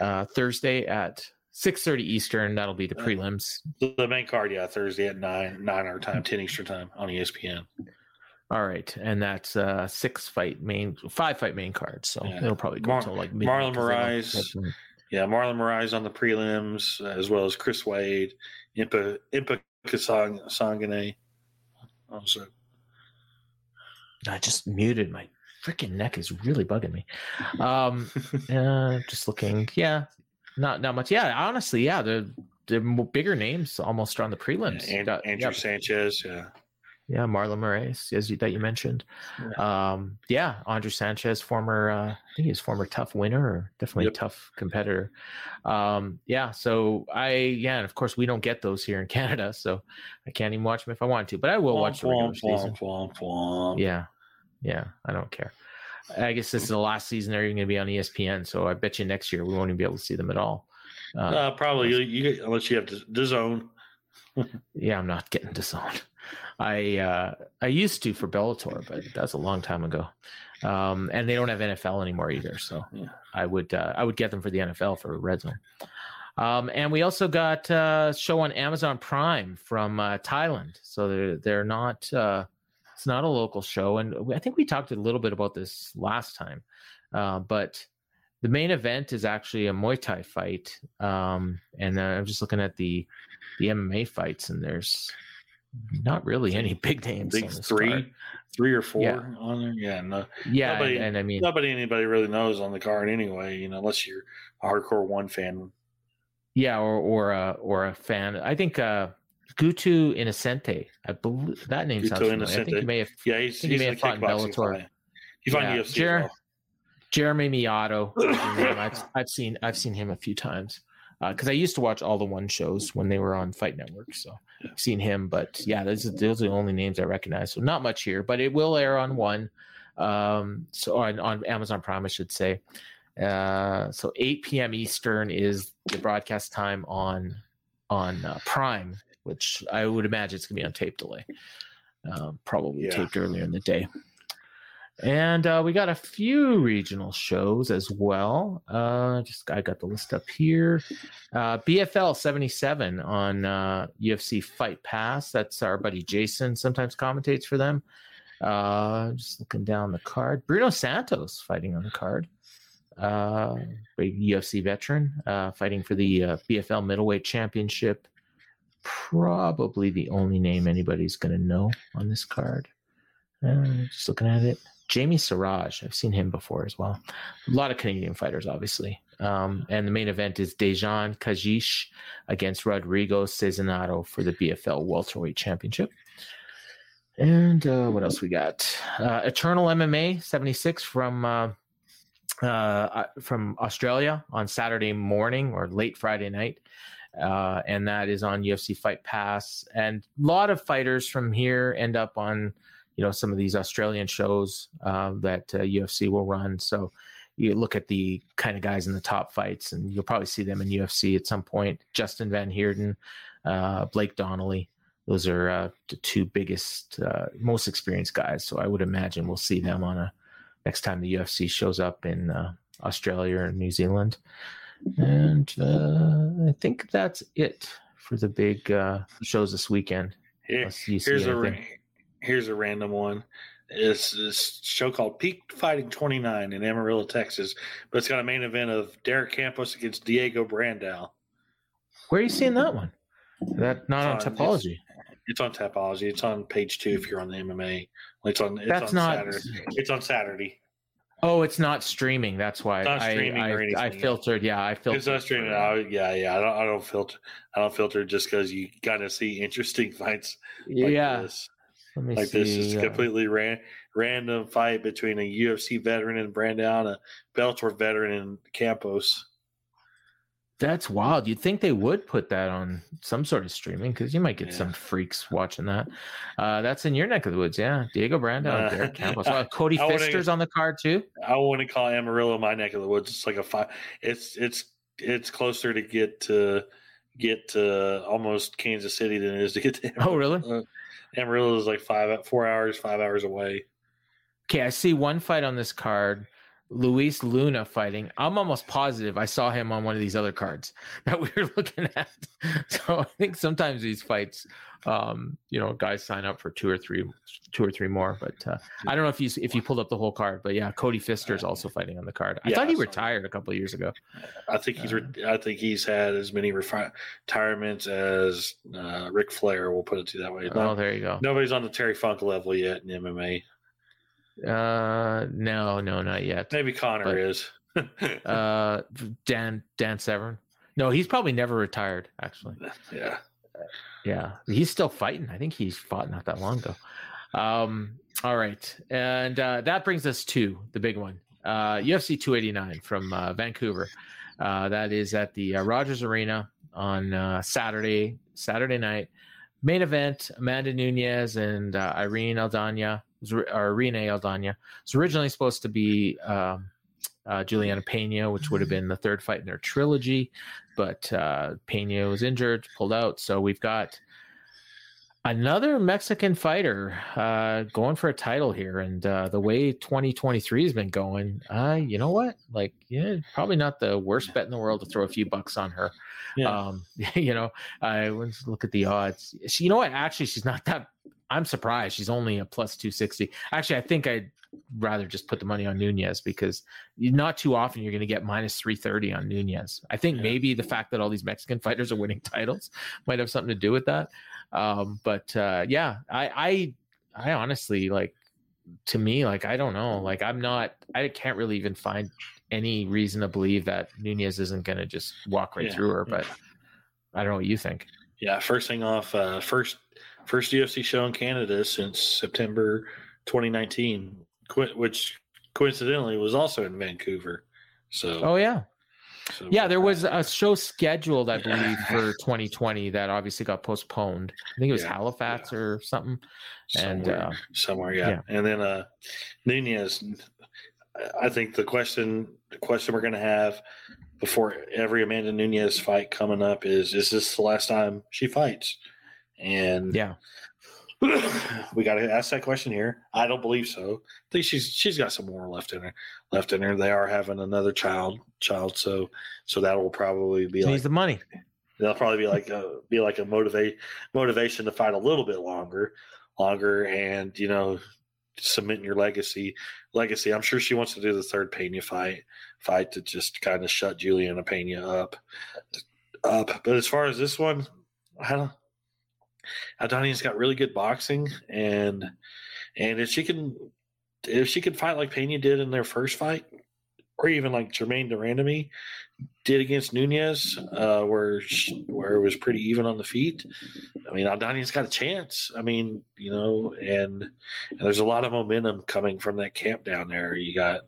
Uh, Thursday at six thirty Eastern. That'll be the Uh, prelims. The main card, yeah, Thursday at nine nine our time, ten Eastern time on ESPN. All right, and that's uh six fight main, five fight main card. So Yeah. it'll probably go Mar- until like Marlon Moraes. Yeah, Marlon Moraes on the prelims, as well as Chris Wade, Impa Impa Kasang- Sangane. Oh, so I just muted my freaking neck is really bugging me. Um, uh, just looking, yeah, not not much. Yeah, honestly, yeah, the the bigger names almost are on the prelims. and, Got- Andrew yeah, Sanchez, yeah. Yeah, Marlon Moraes, as you, that you mentioned. Um, yeah, Andrew Sanchez, former, uh, I think he's former TUF winner, or definitely Yep. a TUF competitor. Um, yeah, so I, yeah, and of course we don't get those here in Canada, so I can't even watch them if I want to, but I will watch the regular season. Womp, womp. Yeah, yeah, I don't care. I guess this is the last season they're even going to be on ESPN, so I bet you next year we won't even be able to see them at all. Uh, Uh, probably you, you unless you have the, the zone. yeah, I'm not getting disowned. I uh, I used to for Bellator, but that's a long time ago. Um, and they don't have NFL anymore either, so Yeah. I would uh, I would get them for the NFL for Red Zone. Um, and we also got uh, a show on Amazon Prime from uh, Thailand, so they're they're not uh, it's not a local show, and I think we talked a little bit about this last time, uh, but the main event is actually a Muay Thai fight, um, and uh, I'm just looking at the the MMA fights, and there's not really any big names. think three, card. three or four Yeah. on there. Yeah, no, Yeah, Nobody- and, and I mean, nobody anybody really knows on the card anyway. You know, unless you're a hardcore one fan. yeah, or or a or a fan. I think uh, Guto Inocente. I believe that name sounds Guto familiar. I think Inocente. he may have. Yeah, he's, think he may have fought in Bellator. fight. He's on Yeah, UFC. Jer- well. Jeremy Miado. is his name. I've, I've seen I've seen him a few times because I used to watch all the one shows when they were on Fight Network. So I've seen him, but yeah, those are, those are the only names I recognize. So not much here, but it will air on one. Um, so on, on Amazon Prime, I should say. Uh, so 8 p.m. Eastern is the broadcast time on on uh, Prime, which I would imagine it's gonna be on tape delay. Um, probably Yeah. taped earlier in the day. And uh, we got a few regional shows as well. Uh, just I got the list up here. Uh, BFL 77 on uh, UFC Fight Pass. That's our buddy Jason. Sometimes commentates for them. Uh, just looking down the card. Bruno Santos fighting on the card. Uh, big UFC veteran uh, fighting for the uh, BFL Middleweight Championship. Probably the only name anybody's going to know on this card. Uh, just looking at it. Jamie Siraj. I've seen him before as well. A lot of Canadian fighters, obviously. Um, and the main event is Dejan Kajish against Rodrigo Cezinado for the BFL Welterweight Championship. And uh, what else we got? Uh, Eternal MMA 76 from uh, uh, from Australia on Saturday morning or late Friday night. Uh, and that is on UFC Fight Pass. And a lot of fighters from here end up on you know some of these Australian shows uh, that uh, UFC will run. So you look at the kind of guys in the top fights, and you'll probably see them in UFC at some point. Justin Van Heerden, uh, Blake Donnelly. Those are uh, the two biggest, uh, most experienced guys. So I would imagine we'll see them on a next time the UFC shows up in uh, Australia or New Zealand. And uh, I think that's it for the big uh, shows this weekend. Here, here's a anything. ra- here's a random one. It's this show called Peak Fighting 29 in Amarillo, Texas, but it's got a main event of Derek Campos against Diego Brandao. Where are you seeing that one? That not on It's on- Tapology. It's on Tapology. It's on page two if you're on the MMA. It's on. It's That's on not. Saturday. It's on Saturday. Oh, it's not streaming. That's why It's not I, streaming I, I filtered. Yeah, I filtered. It's not streaming. I, oh, yeah, yeah. I don't. I don't filter. I don't filter just because you gotta see interesting fights. Like yeah. This. Let me Like see. this is uh, completely ran, random fight between a UFC veteran and Brandao, a Bellator veteran and Campos. That's wild. You'd think they would put that on some sort of streaming because you might get Yeah. some freaks watching that. Uh, that's in your neck of the woods, yeah. Diego Brandao, Uh, Derek Campos. Uh, Cody I Pfister's on the card too. I want to call Amarillo my neck of the woods. It's like a five. It's it's it's closer to get to get to almost Kansas City than it is to get to. Oh, really? Amarillo is like five, four hours, five hours away. Okay, I see one fight on this card. Luis Luna fighting. I'm almost positive I saw him on one of these other cards that we were looking at. So I think sometimes these fights, um, you know, guys sign up for two or three, two or three more. But uh, I don't know if you if you pulled up the whole card. But yeah, Cody Pfister is also fighting on the card. I Yeah, thought he retired a couple of years ago. I think he's. re- I think he's had as many refi- retirements as uh, Ric Flair. We'll put it to that way. Oh, there you go. Nobody's on the Terry Funk level yet in MMA. Uh, no, no, not yet. Maybe Conor But- is. Uh, Dan Dan Severn. No, he's probably never retired. Actually. yeah. Yeah, he's still fighting. I think he's fought not that long ago. Um, all right, and uh, that brings us to the big one, uh, UFC 289 from uh, Vancouver. Uh, that is at the uh, Rogers Arena on uh, Saturday, Saturday night. Main event: Amanda Nunes and uh, Irene Aldana, or Irene Aldana. It's originally supposed to be um, uh, Julianna Pena, which would have been the third fight in their trilogy, but uh, Pena was injured, pulled out. So we've got another Mexican fighter uh, going for a title here, and uh, the way 2023 has been going, uh, you know what? Like, yeah, probably not the worst bet in the world to throw a few bucks on her. Yeah. Um, you know, I let's look at the odds. She, you know what? Actually, she's not that. I'm surprised. She's only a plus 260. Actually, I think I'd rather just put the money on Nunes because not too often you're going to get minus 330 on Nunes. I think Yeah. maybe the fact that all these Mexican fighters are winning titles might have something to do with that. Um, but uh, yeah, I, I, I honestly like to me, like I don't know, like I'm not, I can't really even find any reason to believe that Nunes isn't going to just walk right Yeah, through her. But I don't know what you think. Yeah, first thing off, uh, first first UFC show in Canada since September 2019, which coincidentally was also in Vancouver. So, Oh yeah, so- yeah. There was a show scheduled, I believe, for 2020 that obviously got postponed. I think it was Yeah, Halifax or something. And somewhere, uh, somewhere, yeah. yeah. And then uh, Nunes, I think the question the question we're going to have before every Amanda Nunes fight coming up is: Is this the last time she fights? And yeah, we got to ask that question here. I don't believe so. I think she's she's got some more left in her. Left in her. They are having another child. Child. So so that will probably be she like needs the money. They'll probably be like a, be like a motivate motivation to fight a little bit longer, longer, and you know, cement your legacy. Legacy. I'm sure she wants to do the third Pena fight, fight to just kind of shut Julianna Pena up, up. But as far as this one, I don't. Aldana's got really good boxing, and and if she can, if she can fight like Pena did in their first fight, or even like Germaine de Randamie did against Nunes, uh, where she, where it was pretty even on the feet. I mean, Aldana's got a chance. I mean, you know, and, and there's a lot of momentum coming from that camp down there. You got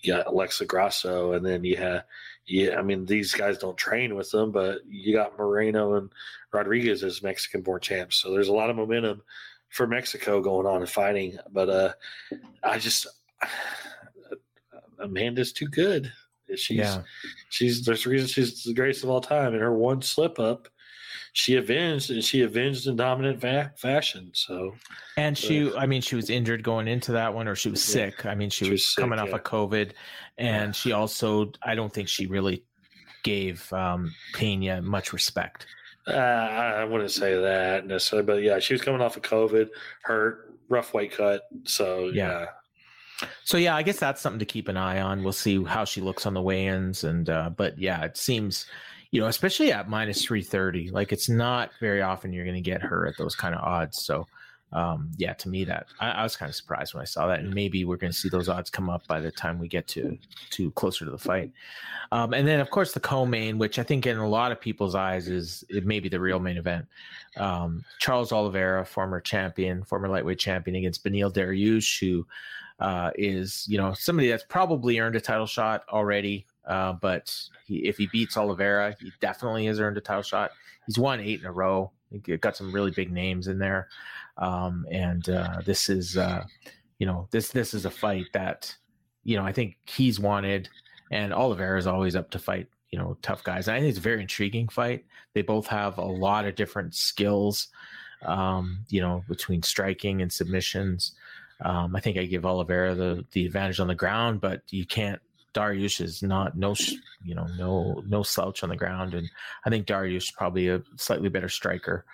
you got Alexa Grasso, and then you have yeah. I mean, these guys don't train with them, but you got Moreno and Rodriguez as Mexican-born champs. So there's a lot of momentum for Mexico going on and fighting. But uh, I just Amanda's too good. She's Yeah. she's there's a reason she's the greatest of all time. And her one slip up, she avenged and she avenged in dominant fa- fashion. So And she, I mean, she was injured going into that one, or she was Yeah. sick. I mean, she, She was, was sick, coming off yeah. of COVID, and she also, I don't think she really gave um, Pena much respect. uh, I wouldn't say that necessarily, but yeah, she was coming off of COVID, hurt, rough weight cut. So Yeah. yeah, So yeah, I guess that's something to keep an eye on. We'll see how she looks on the weigh-ins, and uh, but yeah, it seems, you know, especially at minus three thirty, like it's not very often you're going to get her at those kind of odds. So um, yeah, to me that I, I was kind of surprised when I saw that, and maybe we're going to see those odds come up by the time we get to to closer to the fight. Um, and then of course the co-main, which I think in a lot of people's eyes is it may be the real main event. Um, Charles Oliveira, former champion, former lightweight champion, against Beneil Dariush, who uh, is you know somebody that's probably earned a title shot already. Uh, but he, if he beats Oliveira, he definitely has earned a title shot. He's won eight in a row. He got some really big names in there, um, and uh, this is uh, you know this this is a fight that you know I think he's wanted, and Oliveira is always up to fight you know tough guys. And I think it's a very intriguing fight. They both have a lot of different skills, um, you know, between striking and submissions. Um, I think I give Oliveira the the advantage on the ground, but you can't. Dariush is not no you know no no slouch on the ground, and I think Dariush is probably a slightly better striker.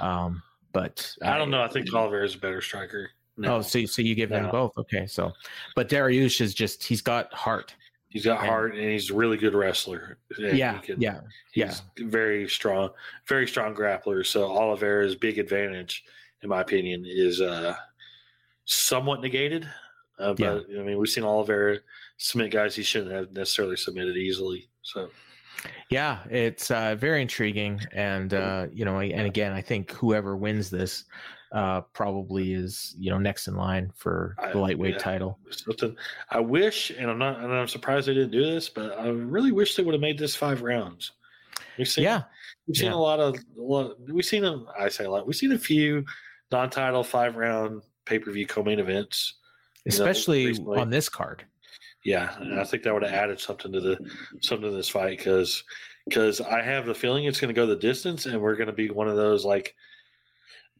Um, but I don't know. I think Oliver is a better striker. No, Oh, so so you give them No. both? Okay, so but Dariush is just he's got heart. he's got and- heart and he's a really good wrestler. And Yeah, can- yeah, yeah. Very strong, very strong grappler. So Oliveira's big advantage, in my opinion, is uh, somewhat negated. Uh, but I mean, we've seen Oliveira submit guys he shouldn't have necessarily submitted easily. So Yeah, it's uh, very intriguing, and uh, you know, and again, I think whoever wins this uh, probably is you know next in line for the lightweight yeah. title. something I wish, and I'm not, and I'm surprised they didn't do this, but I really wish they would have made this five rounds. We've seen, Yeah, we've seen yeah. a lot of, a lot, we've seen a, I say a lot, we've seen a few non-title five round pay per view co-main events. you know, especially on this card. Yeah, and I think that would have added something to the something to this fight because because I have the feeling it's going to go the distance, and we're going to be one of those like.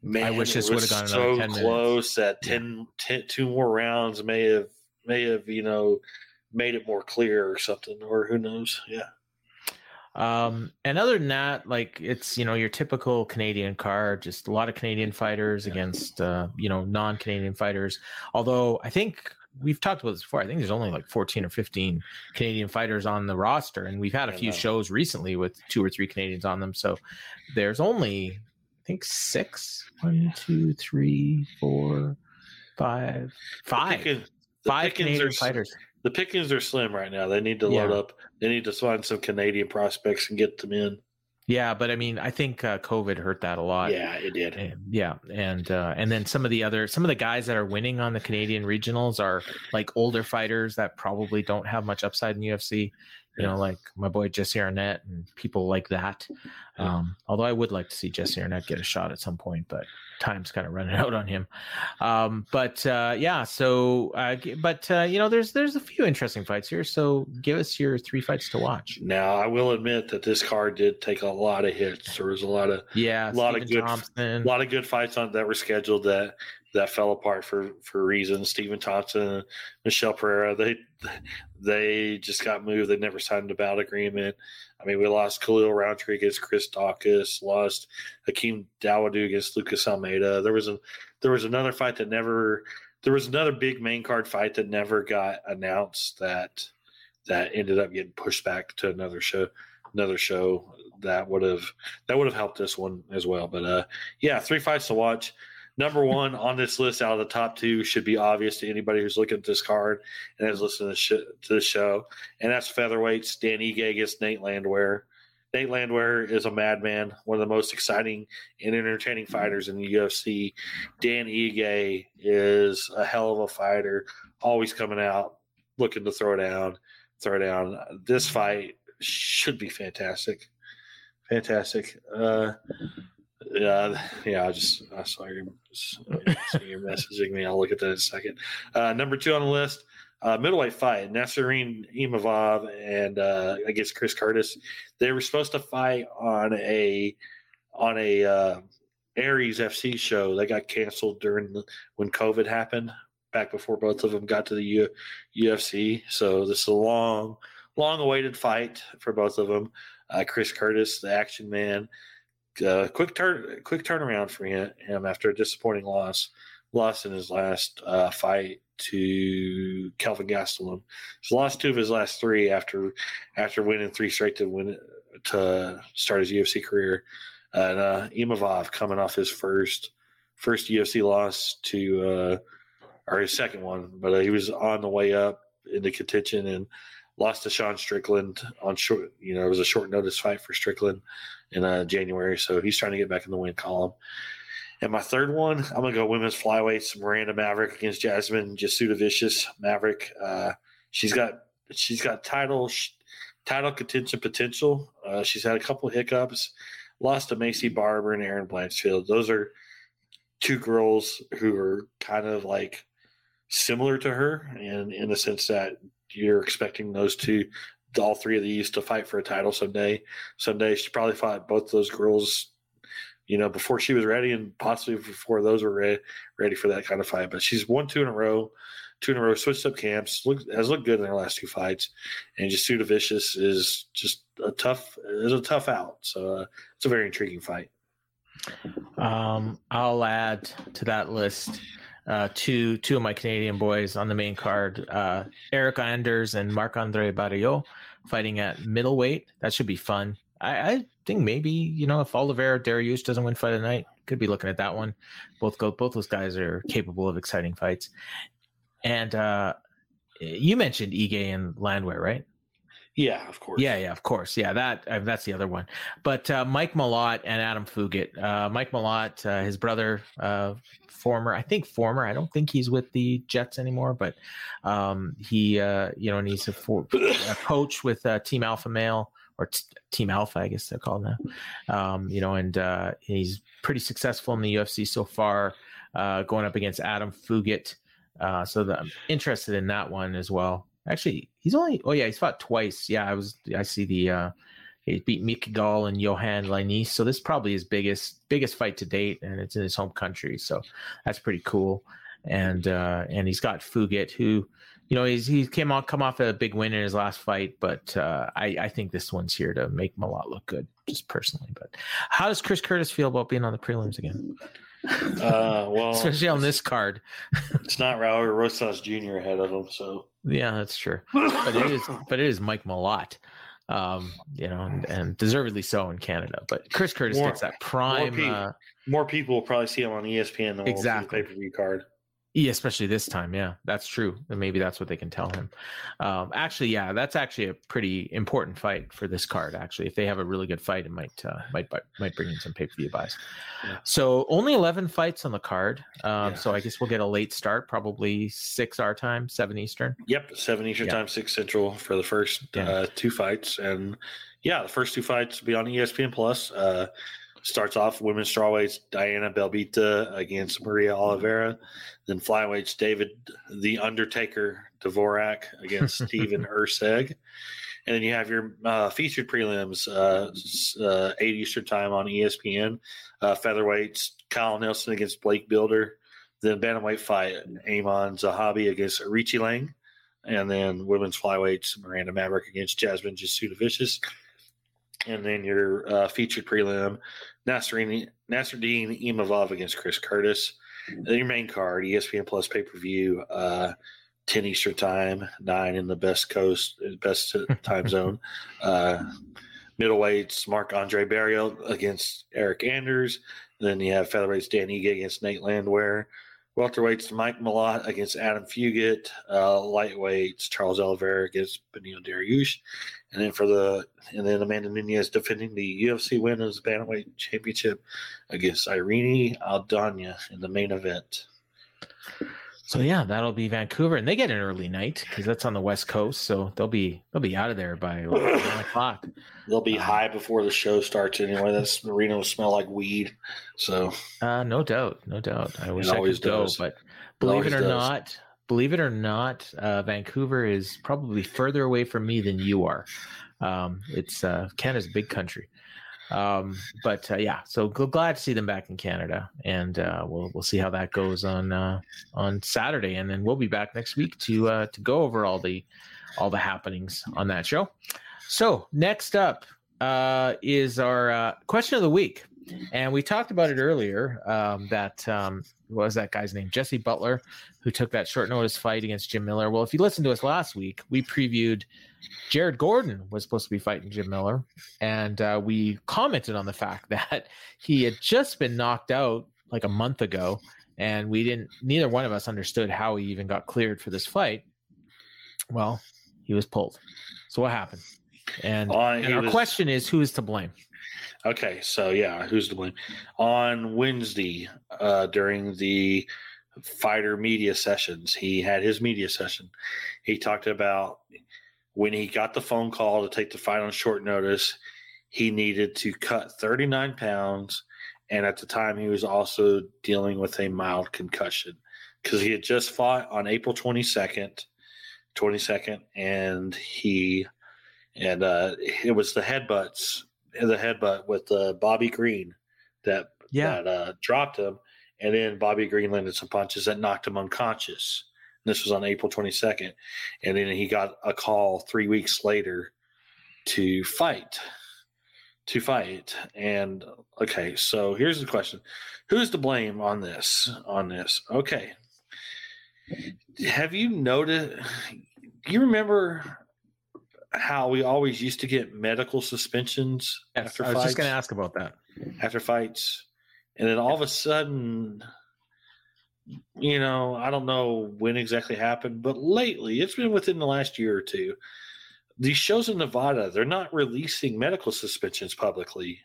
Man, I wish this would've gone so 10 minutes." close that 10, 10 two more rounds may have may have you know made it more clear or something, or who knows? Yeah. Um, and other than that, like it's you know your typical Canadian card, just a lot of Canadian fighters against uh, you know non-Canadian fighters. Although I think we've talked about this before. I think there's only like 14 or 15 Canadian fighters on the roster, and we've had a few shows recently with two or three Canadians on them. So there's only I think six. One, two, three, four, five, five, Pickin- the five pickings Canadian are fighters. The pickings are slim right now. They need to load Yeah. up. They need to find some Canadian prospects and get them in. Yeah, but I mean, I think uh, COVID hurt that a lot. Yeah, it did. And- yeah, and uh, and then some of the other some of the guys that are winning on the Canadian regionals are like older fighters that probably don't have much upside in UFC. You know, like my boy Jesse Arnett and people like that. Um, although I would like to see Jesse Arnett get a shot at some point, but time's kind of running out on him. Um, but uh, yeah, so uh, but uh, you know, there's there's a few interesting fights here. So give us your three fights to watch. Now I will admit that this card did take a lot of hits. There was a lot of Yeah, a lot of good Thompson. a lot of good fights on that were scheduled that that fell apart for for reasons. Stephen Thompson, Michel Pereira, they they just got moved. They never signed a bout agreement. I mean, we lost Khalil Rountree against Chris Daukaus, lost Hakeem Dawodu against Lucas Almeida. There was a there was another fight that never there was another big main card fight that never got announced that that ended up getting pushed back to another show another show that would have that would have helped this one as well. But uh yeah, three fights to watch. Number one on this list out of the top two should be obvious to anybody who's looking at this card and has listened to, sh- to the show, and that's featherweights Dan Ige against Nate Landwehr. Nate Landwehr is a madman, one of the most exciting and entertaining fighters in the UFC. Dan Ige is a hell of a fighter, always coming out looking to throw down, throw down. This fight should be fantastic, fantastic. Uh, yeah, yeah. I just I saw your your messaging me. I'll look at that in a second. Uh, number two on the list, uh, middleweight fight: Nassourdine Imavov and uh, against Chris Curtis. They were supposed to fight on a on a uh, Ares FC show. They got canceled during the, when COVID happened. Back before both of them got to the U, UFC, so this is a long, long-awaited fight for both of them. Uh, Chris Curtis, the action man, uh, quick turn, quick turnaround for him, after a disappointing loss, lost in his last uh, fight to Kelvin Gastelum. He's lost two of his last three after after winning three straight to win to start his UFC career. And uh, Imavov coming off his first first UFC loss to uh, or his second one, but uh, he was on the way up into contention and lost to Sean Strickland on short. You know, it was a short notice fight for Strickland in uh, January, so he's trying to get back in the win column. And my third one, I'm gonna go women's flyweights. Miranda Maverick against Jasmine Jasudavicius. Maverick, uh, she's got she's got title sh- title contention potential. Uh, she's had a couple hiccups. Lost to Maycee Barber and Erin Blanchfield. Those are two girls who are kind of like similar to her, and in the sense that you're expecting those two, all three of these, to fight for a title someday. Someday she probably fought both those girls, you know, before she was ready, and possibly before those were ready, ready for that kind of fight. But she's won two in a row, two in a row, switched up camps, look, has looked good in her last two fights, and Jasudavicius is just a tough, is a tough out. So uh, it's a very intriguing fight. Um, I'll add to that list uh, two two of my Canadian boys on the main card: uh, Eric Anders and Marc-André Barriault fighting at middleweight. That should be fun. I, I think maybe you know if Oliveira Dariush doesn't win fight of the night, could be looking at that one. Both go both those guys are capable of exciting fights. And uh, you mentioned Ige and Landwehr, right? Yeah, of course. Yeah, yeah, of course. Yeah, that uh, that's the other one. But uh, Mike Malott and Adam Fugit. Uh, Mike Malott, uh, his brother, uh, former, I think former. I don't think he's with the Jets anymore, but um, he, you know, and he's a, for, a coach with Team Alpha Male or t- Team Alpha, I guess they're called now. Um, you know, and uh, he's pretty successful in the UFC so far, uh, going up against Adam Fugit. Uh, so the, I'm interested in that one as well. Actually, he's only. Oh yeah, he's fought twice. Yeah, I was. I see the. uh He beat Mick Gall and Yohan Lainesse. So this is probably his biggest biggest fight to date, and it's in his home country. So that's pretty cool. And uh and he's got Fugit, who, you know, he's he came on come off a big win in his last fight, but uh I I think this one's here to make Malott look good, just personally. But how does Chris Curtis feel about being on the prelims again? Uh, well, especially on this card. it's not Raul Rosas Jr. ahead of him, so Yeah, that's true. But it is, but it is Mike Malott, um, you know, and, and deservedly so in Canada. But Chris Curtis More- gets that prime, more, pe- uh, more people will probably see him on ESPN than Exactly. pay per view card. Yeah, especially this time. Yeah, that's true. And maybe that's what they can tell him. Um, actually, yeah, that's actually a pretty important fight for this card. Actually, if they have a really good fight, it might uh, might might bring in some pay per view buys. Yeah. So only eleven fights on the card. Um, Yeah. So I guess we'll get a late start, probably six our time, seven Eastern. Yep, seven Eastern Yeah. time, six Central for the first uh, two fights, and yeah, the first two fights will be on ESPN Plus. Uh, starts off women's strawweights Diana Belbita against Maria Oliveira, then flyweights David the Undertaker Dvorak against Steven Erceg, and then you have your uh, featured prelims uh, uh, eight Eastern time on ESPN. Uh, featherweights Kyle Nelson against Blake Bilder, then bantamweight fight Aiemann Zahabi against Aoriqileng. And then women's flyweights Miranda Maverick against Jasmine Jasudavicius, and then your uh, featured prelim Nassourdine Imavov against Chris Curtis. And then your main card ESPN Plus pay per view, uh, ten Eastern time, nine in the best coast, best time zone. Uh, middleweights Marc-André Barriault against Eric Anders. And then you have featherweights Dan Ige against Nate Landwehr. Welterweights Mike Malott against Adam Fugit. Uh, lightweights Charles Oliveira against Beneil Dariush. And then for the and then Amanda Nunes defending the UFC Women's Bantamweight Championship against Irene Aldana in the main event. So yeah, that'll be Vancouver, and they get an early night because that's on the west coast. So they'll be they'll be out of there by like, nine o'clock. They'll be high before the show starts anyway. That's arena will smell like weed. So Uh, no doubt, no doubt. I wish I could go, but believe it always or does. not, believe it or not, uh, Vancouver is probably further away from me than you are. Um, it's uh, Canada's big country. Um, but uh, yeah, so gl- glad to see them back in Canada, and uh, we'll we'll see how that goes on uh, on Saturday, and then we'll be back next week to uh, to go over all the all the happenings on that show. So next up is our question of the week, and we talked about it earlier. Um, that um, what was that guy's name? Jesse Butler, who took that short notice fight against Jim Miller. Well, if you listened to us last week, we previewed Jared Gordon was supposed to be fighting Jim Miller, and uh, we commented on the fact that he had just been knocked out like a month ago, and we didn't. Neither one of us understood how he even got cleared for this fight. Well, he was pulled. So what happened? And, Uh, and our was- question is, who is to blame? Okay, so yeah, who's to blame? On Wednesday, uh, during the fighter media sessions, he had his media session. He talked about when he got the phone call to take the fight on short notice, he needed to cut 39 pounds. And at the time, he was also dealing with a mild concussion because he had just fought on April 22nd, 22nd, and he, and uh, it was the headbutts the headbutt with uh, Bobby Green that Yeah. that uh, dropped him, and then Bobby Green landed some punches that knocked him unconscious. And this was on April 22nd, and then he got a call three weeks later to fight, to fight. And okay, so here's the question: Who's to blame on this? On this? Okay, have you noticed? Do you remember how we always used to get medical suspensions Yes, after I was fights? just going to ask about that. after fights, and then all of a sudden, you know, I don't know when exactly happened, but lately, it's been within the last year or two. These shows in Nevada, they're not releasing medical suspensions publicly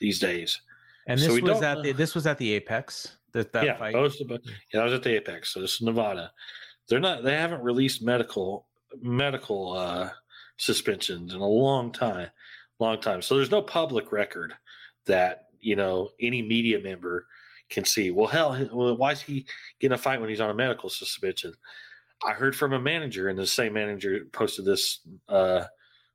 these days. And this we was at the this was at the Apex. That that yeah, fight. those- yeah, that was at the Apex. So this is Nevada. They're not. They haven't released medical medical uh, suspensions in a long time, long time. So there's no public record that you know any media member can see. Well, hell, well, why is he getting a fight when he's on a medical suspension? I heard from a manager, and the same manager posted this uh,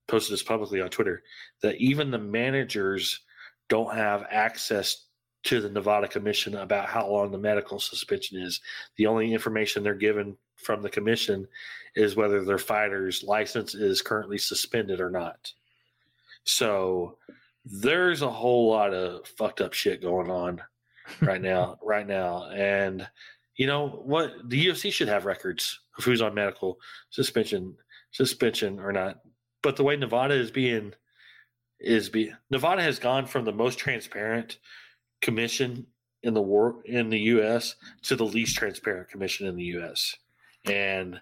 posted this publicly on Twitter that even the managers don't have access to the Nevada Commission about how long the medical suspension is. The only information they're given from the commission is whether their fighter's license is currently suspended or not. So there's a whole lot of fucked up shit going on right now, right now. And you know what? The UFC should have records of who's on medical suspension, suspension or not. But the way Nevada is being is be Nevada has gone from the most transparent commission in the war in the US to the least transparent commission in the US. And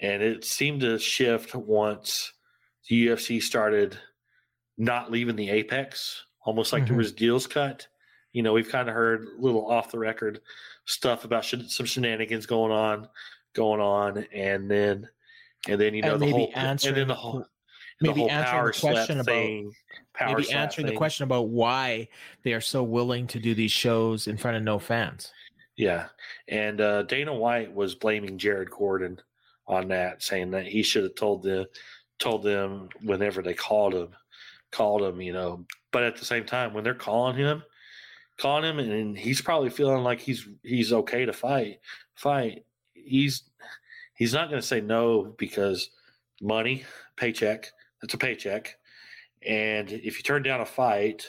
and it seemed to shift once the UFC started not leaving the apex, almost like Mhm. there was deals cut. You know, we've kind of heard a little off the record stuff about shen- some shenanigans going on, going on, and then, and then you know And the maybe whole, answering and then the whole, maybe the whole answering power the question about- thing, Maybe answering the question about why they are so willing to do these shows in front of no fans. Yeah, and uh, Dana White was blaming Jared Gordon on that, saying that he should have told the told them whenever they called him, called him, you know. But at the same time, when they're calling him, calling him, and he's probably feeling like he's he's okay to fight, fight. He's he's not going to say no because money, paycheck. That's a paycheck, and if you turn down a fight,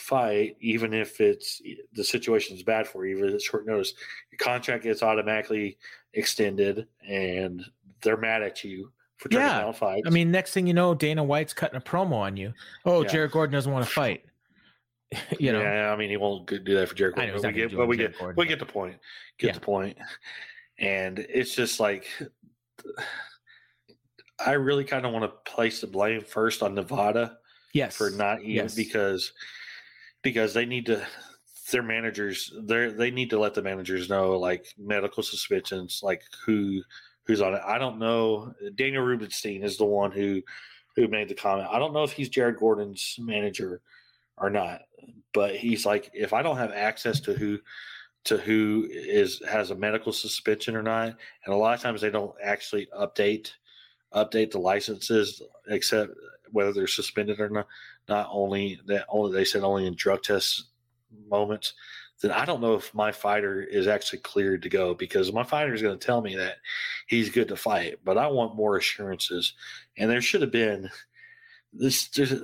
fight, even if it's the situation is bad for you, even if it's short notice, your contract gets automatically extended, and they're mad at you for turning Yeah. down fights. I mean, next thing you know, Dana White's cutting a promo on you. Oh, Yeah. Jared Gordon doesn't want to fight. you know, yeah, I mean, he won't do that for Jared know Gordon, but we get, but we Jared get, Gordon, we get the point. Get Yeah. the point. And it's just like, I really kind of want to place the blame first on Nevada yes, for not even yes. because because they need to their managers they they need to let the managers know like medical suspensions like who who's on it. I don't know. Daniel rubenstein is the one who who made the comment. I don't know if he's jared gordon's manager or not but he's like if i don't have access to who to who is has a medical suspension or not and a lot of times they don't actually update update the licenses except whether they're suspended or not not only that only they said only in drug test moments then i don't know if my fighter is actually cleared to go because my fighter is going to tell me that he's good to fight but i want more assurances and there should have been this this,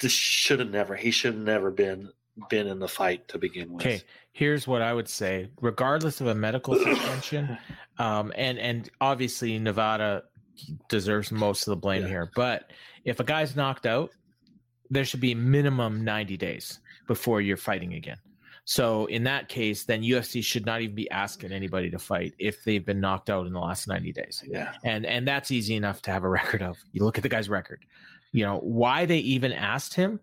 this should have never he should have never been been in the fight to begin with Okay, here's what I would say. Regardless of a medical suspension, um, and and obviously Nevada deserves most of the blame Yeah. here, but if a guy's knocked out, there should be minimum 90 days before you're fighting again. So in that case, then UFC should not even be asking anybody to fight if they've been knocked out in the last 90 days. yeah and and that's easy enough to have a record of. You look at the guy's record. You know why they even asked him.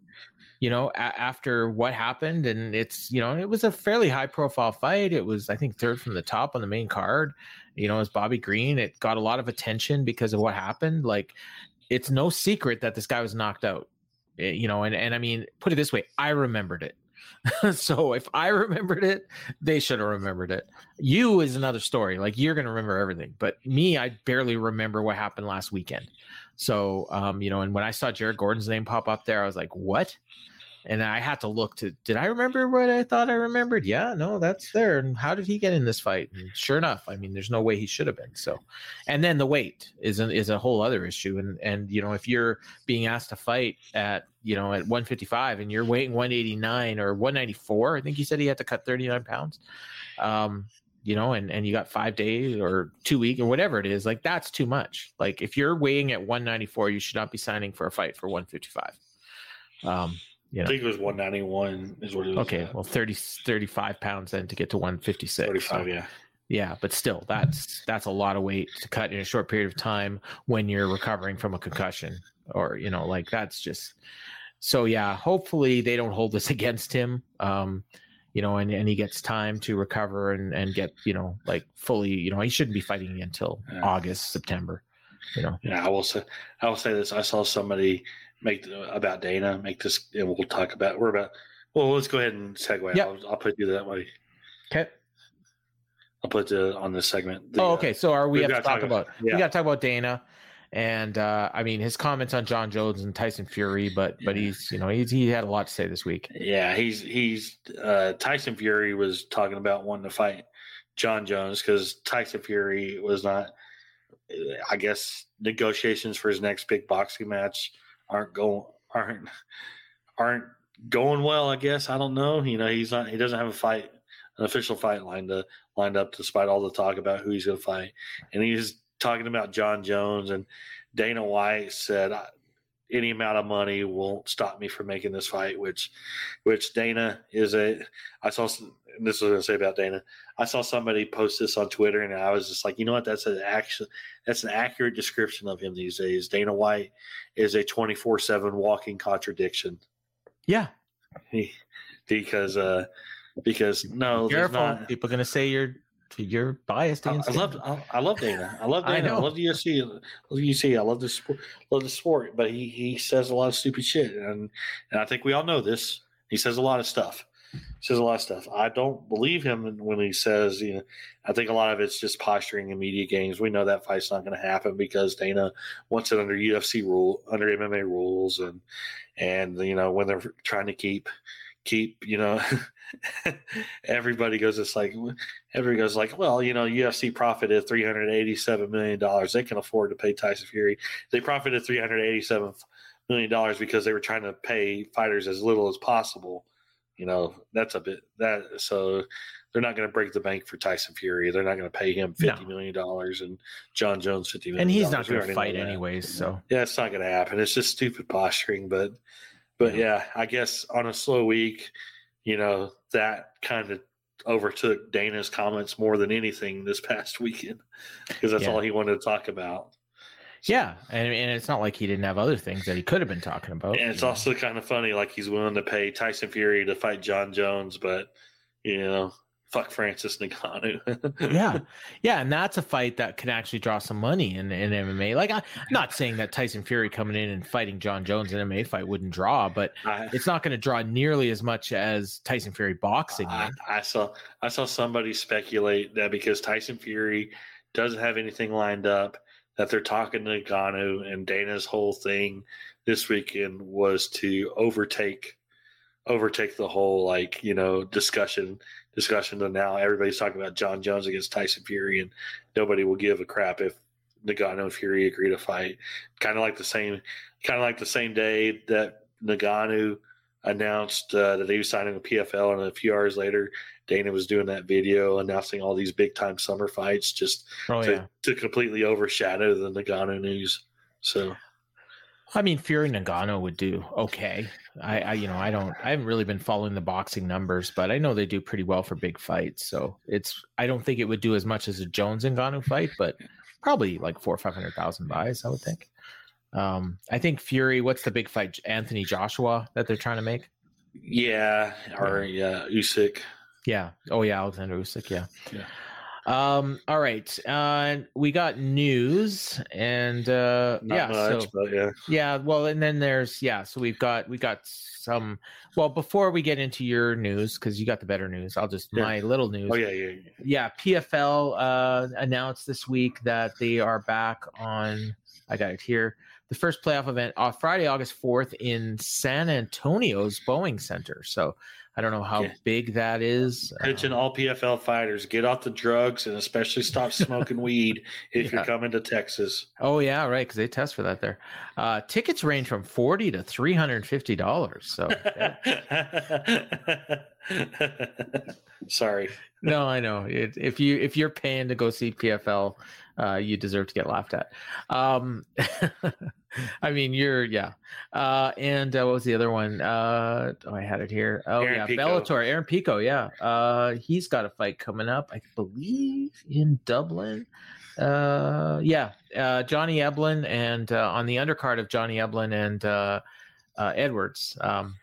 You know a- after what happened, and it's you know it was a fairly high profile fight. It was I think third from the top on the main card. You know, as Bobby Green, it got a lot of attention because of what happened. Like it's no secret that this guy was knocked out. Eh, You know, and and I mean, put it this way, I remembered it. so if I remembered it, they should have remembered it. You is another story. Like you're gonna remember everything, but me, I barely remember what happened last weekend. So, um, you know, and when I saw Jared Gordon's name pop up there, I was like, "What?" And I had to look to. Did I remember what I thought I remembered? Yeah, no, that's there. And how did he get in this fight? And sure enough, I mean, there's no way he should have been. So, and then the weight is an, is a whole other issue. And and you know, if you're being asked to fight at you know at 155 and you're weighing 189 or 194, I think you said he had to cut 39 pounds. Um, you know, and and you got five days or two week or whatever it is, like that's too much. Like if you're weighing at 194, you should not be signing for a fight for 155. Um, you i think it was 191 is what it was okay, at. well 30 35 pounds then to get to 156. 35 So, yeah yeah, but still, that's that's a lot of weight to cut in a short period of time when you're recovering from a concussion, or you know, like that's just. So yeah, hopefully they don't hold this against him. Um, you know, and, and he gets time to recover and and get you know like fully. You know, he shouldn't be fighting until Yeah. August, September. You know, Yeah, I will say. I will say this. I saw somebody make the, about Dana make this, and we'll talk about. We're about. Well, let's go ahead and segue. Yep. I'll, I'll put you that way. okay. I'll put the on this segment. The, oh, okay. So are we we've to talk talk about? yeah. We got to talk about Dana, and uh, I mean his comments on Jon Jones and Tyson Fury, but but he's you know he's he had a lot to say this week. Yeah, he's he's uh, Tyson Fury was talking about wanting to fight Jon Jones because Tyson Fury was not. I guess negotiations for his next big boxing match aren't going aren't aren't going well. I guess I don't know. You know, he's not. He doesn't have a fight, an official fight lined up lined up, despite all the talk about who he's going to fight. And he's talking about Jon Jones and Dana White said "I- any amount of money won't stop me from making this fight. Which, which Dana is a. I saw. This is what I was going to say about Dana. I saw somebody post this on Twitter, and I was just like, you know what? That's an actual, that's an accurate description of him these days. Dana White is a twenty four seven walking contradiction. Yeah, He, because uh, because no, careful. not. People are gonna say you're you're biased I, against. I him. love I, I love Dana. I love Dana. I, know. love the UFC. I love the UFC. I love the sport. Love the sport. But he he says a lot of stupid shit, and and I think we all know this. He says a lot of stuff. He says a lot of stuff. I don't believe him when he says you know. I think a lot of it's just posturing and media games. We know that fight's not going to happen because Dana wants it under UFC rule, under MMA rules, and and you know when they're trying to keep keep you know everybody goes it's like everybody goes like well you know ufc profited 387 million dollars they can afford to pay tyson fury they profited 387 million dollars because they were trying to pay fighters as little as possible you know that's a bit that so they're not going to break the bank for tyson fury they're not going to pay him fifty No. million dollars and jon jones 50 million and he's not gonna fight anyways. So Yeah, it's not going to happen. It's just stupid posturing. But, but yeah. I guess on a slow week, you know, that kind of overtook Dana's comments more than anything this past weekend because that's Yeah. all he wanted to talk about. yeah, and and it's not like he didn't have other things that he could have been talking about. And it's know. also kind of funny, like he's willing to pay Tyson Fury to fight Jon Jones, but you know, fuck Francis Ngannou. yeah, yeah, and that's a fight that can actually draw some money in, in MMA. Like, I, am not saying that Tyson Fury coming in and fighting Jon Jones in an MMA fight wouldn't draw, but I, it's not going to draw nearly as much as Tyson Fury boxing. I. I saw I saw somebody speculate that because Tyson Fury doesn't have anything lined up, that they're talking to Ngannou and Dana's whole thing this weekend was to overtake overtake the whole like you know discussion discussion to now everybody's talking about Jon Jones against Tyson Fury and nobody will give a crap if Ngannou and Fury agree to fight. Kind of like the same kind of like the same day that Ngannou announced uh, that he was signing a PFL, and a few hours later, Dana was doing that video announcing all these big time summer fights just Oh to, yeah, to completely overshadow the Ngannou news. So I mean Fury Ngannou would do okay. I, I you know I don't I haven't really been following the boxing numbers, but I know they do pretty well for big fights. So it's I don't think it would do as much as a Jones and Ngannou fight, but probably like four or five hundred thousand buys, I would think. Um, I think Fury. What's the big fight? Anthony Joshua that they're trying to make. yeah, or yeah, Usyk. Yeah. Oh yeah, Alexander Usyk. Yeah. Yeah. Um. All right. Uh, we got news and uh, yeah. much, so yeah. yeah. Well, and then there's yeah. So we've got we got some. Well, before we get into your news, because you got the better news, I'll just Yeah. my little news. Oh yeah, yeah, yeah. yeah, PFL uh, announced this week that they are back on. I got it here. The first playoff event uh, Friday, August fourth, in San Antonio's Boeing Center. So I don't know how Yeah. big that is. Attention, Um, all PFL fighters, get off the drugs and especially stop smoking weed if Yeah. you're coming to Texas. oh yeah, right, because they test for that there. Uh, tickets range from forty to three hundred and fifty dollars. So Sorry. no, I know. It, if you if you're paying to go see PFL, uh, you deserve to get laughed at. Um, I mean, you're yeah. Uh, and uh, what was the other one? Uh, oh, I had it here. Oh Aaron yeah, Pico. Bellator. Aaron Pico. Yeah. Uh, he's got a fight coming up, I believe, in Dublin. Uh, yeah. Uh, Johnny Eblen and uh, on the undercard of Johnny Eblen and uh, uh, Edwards. Um,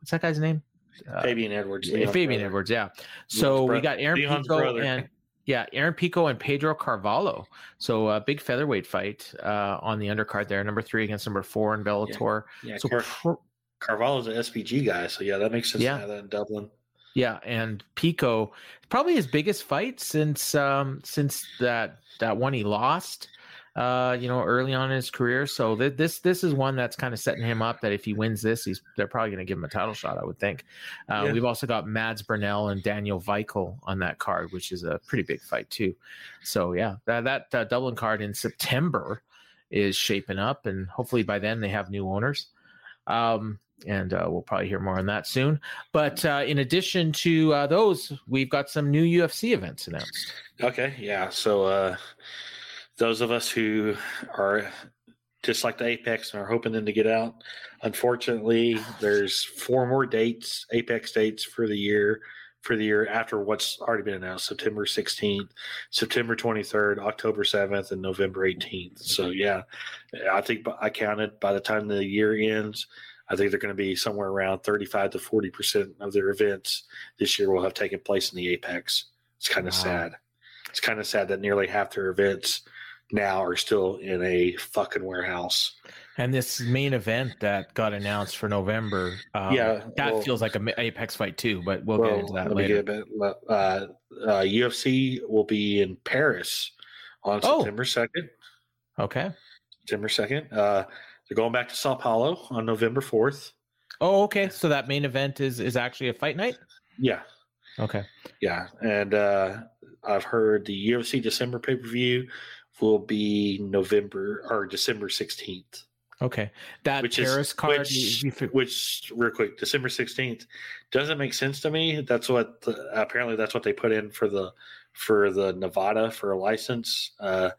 what's that guy's name? Uh, Fabian Edwards. yeah, Fabian brother. Edwards, yeah. So we got Aaron Leon's Pico brother. and yeah, Aaron Pico and Pedro Carvalho. So a big featherweight fight uh, on the undercard there, number three against number four in Bellator. Yeah, so Car- pr- Carvalho's an SBG guy, so yeah, that makes sense. Yeah. that in Dublin. Yeah, and Pico probably his biggest fight since um since that that one he lost uh you know early on in his career. So th- this this is one that's kind of setting him up that if he wins this, he's they're probably going to give him a title shot. I would think. Uh, Yeah. We've also got Mads Burnell and Daniel Weichel on that card, which is a pretty big fight too. So yeah, that that uh, Dublin card in September is shaping up, and hopefully by then they have new owners. Um, and uh, we'll probably hear more on that soon. But uh, in addition to uh, those, we've got some new UFC events announced. Okay, yeah. So uh those of us who are just like the Apex and are hoping them to get out, unfortunately, there's four more dates, Apex dates for the year for the year after what's already been announced September 16th, September 23rd, October 7th, and November 18th. So, yeah, I think I counted by the time the year ends, I think they're going to be somewhere around 35 to 40% of their events this year will have taken place in the Apex. It's kind of Wow. sad. It's kind of sad that nearly half their events now are still in a fucking warehouse. And this main event that got announced for November, um, Yeah, that well- feels like a Apex fight too. But we'll, Well, get into that later. bit- uh, uh, UFC will be in Paris on Oh. September 2nd. Okay. September 2nd. Uh, they're going back to Sao Paulo on November 4th. Oh, okay. So that main event is is actually a fight night. Yeah. Okay. Yeah. And uh, I've heard the UFC December pay per view will be November or December 16th. Okay. That Which Paris is card. which, you- you which real quick December 16th doesn't make sense to me. That's what the, apparently that's what they put in for the for the Nevada for a license. Uh,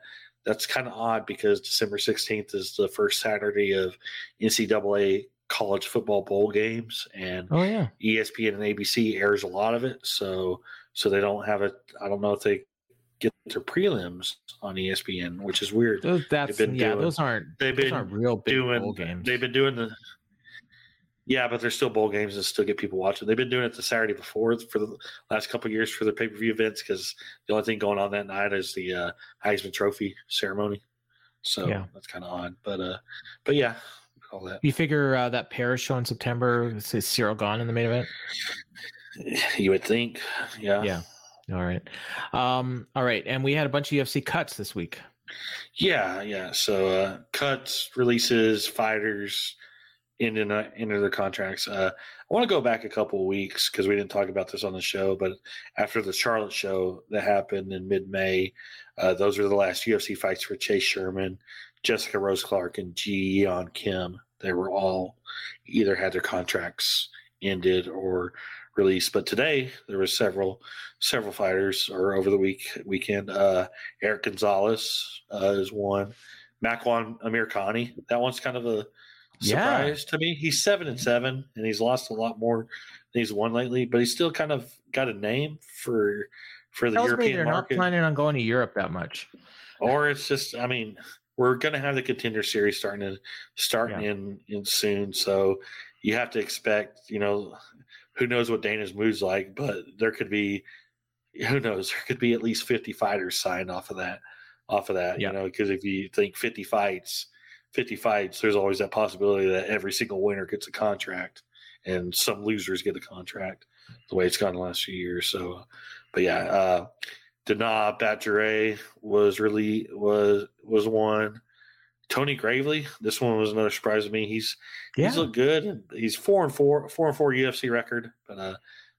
that's kind of odd because December 16th is the first Saturday of NCAA college football bowl games and oh yeah. ESPN and ABC airs a lot of it. So so they don't have it. I don't know if they get their prelims on ESPN, which is weird. Those, that's been yeah. doing- those aren't they've those been aren't real big doing bowl games. They've been doing the yeah, but they're still bowl games and still get people watching. They've been doing it the Saturday before for the last couple of years for their pay per view events because the only thing going on that night is the uh, Heisman Trophy ceremony. So Yeah. that's kind of odd, but uh, but yeah, all that You figure uh, that Paris show in September is Ciryl Gane in the main event? you would think, yeah, Yeah. All right. Um, all right. And we had a bunch of UFC cuts this week. Yeah, yeah. So uh, cuts, releases, fighters into uh, into their contracts. Uh, I want to go back a couple weeks because we didn't talk about this on the show, but after the Charlotte show that happened in mid May, uh, those were the last UFC fights for Chase Sherman, Jessica Rose Clark, and Ji Yeon Kim. They were all either had their contracts ended or released. But today there was several several fighters or over the week weekend. Uh, Eric Gonzalez uh, is one. Makwan Amirkhani. That one's kind of a Yeah. surprise to me. He's seven and seven, and he's lost a lot more than he's won lately. But he's still kind of got a name for for the Tells me European they're not planning on going to Europe that much. or it's just, I mean, we're going to have the contender series starting to starting Yeah. in in soon. So you have to expect, you know, who knows what Dana's mood's like, but there could be, who knows, there could be at least fifty fighters signed off of that, off of that. Yeah. You know, because if you think fifty fights, fifty fights, there's always that possibility that every single winner gets a contract, and some losers get a contract. The way it's gone the last few years. So, but yeah, uh, Danaa Batgerel was really was was one. Tony Gravely, this one was another surprise to me. He's Yeah. he's looked good. He's four and four, four and four UFC record, but uh,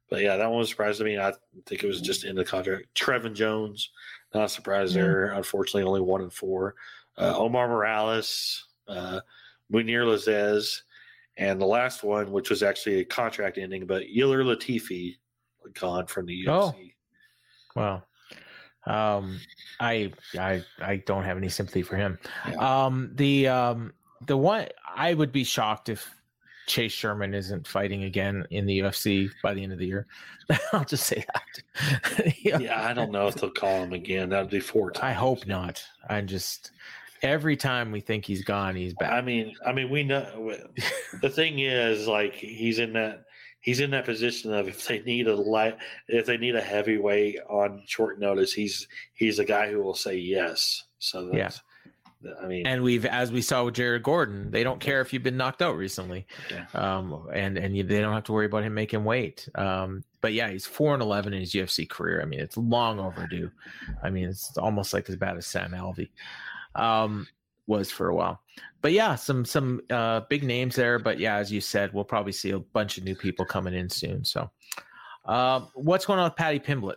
but yeah, that one was a surprise to me. I think it was just in the contract. Trevin Jones, not a surprise Yeah. there. Unfortunately, only one and four. Uh, Omar Morales, uh, Mounir Lazzez, and the last one, which was actually a contract ending, but Ilir Latifi gone from the Oh. UFC. Wow. Um, I I I don't have any sympathy for him. Yeah. Um, the um the one I would be shocked if Chase Sherman isn't fighting again in the UFC by the end of the year. I'll just say that. yeah, I don't know if they'll call him again. That would be four times. I hope not. I'm just every time we think he's gone, he's back. I mean, I mean, we know the thing is like he's in that he's in that position of if they need a light, if they need a heavyweight on short notice, he's he's a guy who will say yes. So that's, I mean, and we've as we saw with Jared Gordon, they don't care if you've been knocked out recently, Yeah. um, and and you, they don't have to worry about him making weight. Um, but yeah, he's four and eleven in his UFC career. I mean, it's long overdue. I mean, it's almost like as bad as Sam Alvey um, was for a while. But yeah, some some uh, big names there. But yeah, as you said, we'll probably see a bunch of new people coming in soon. So, uh, what's going on with Paddy Pimblett?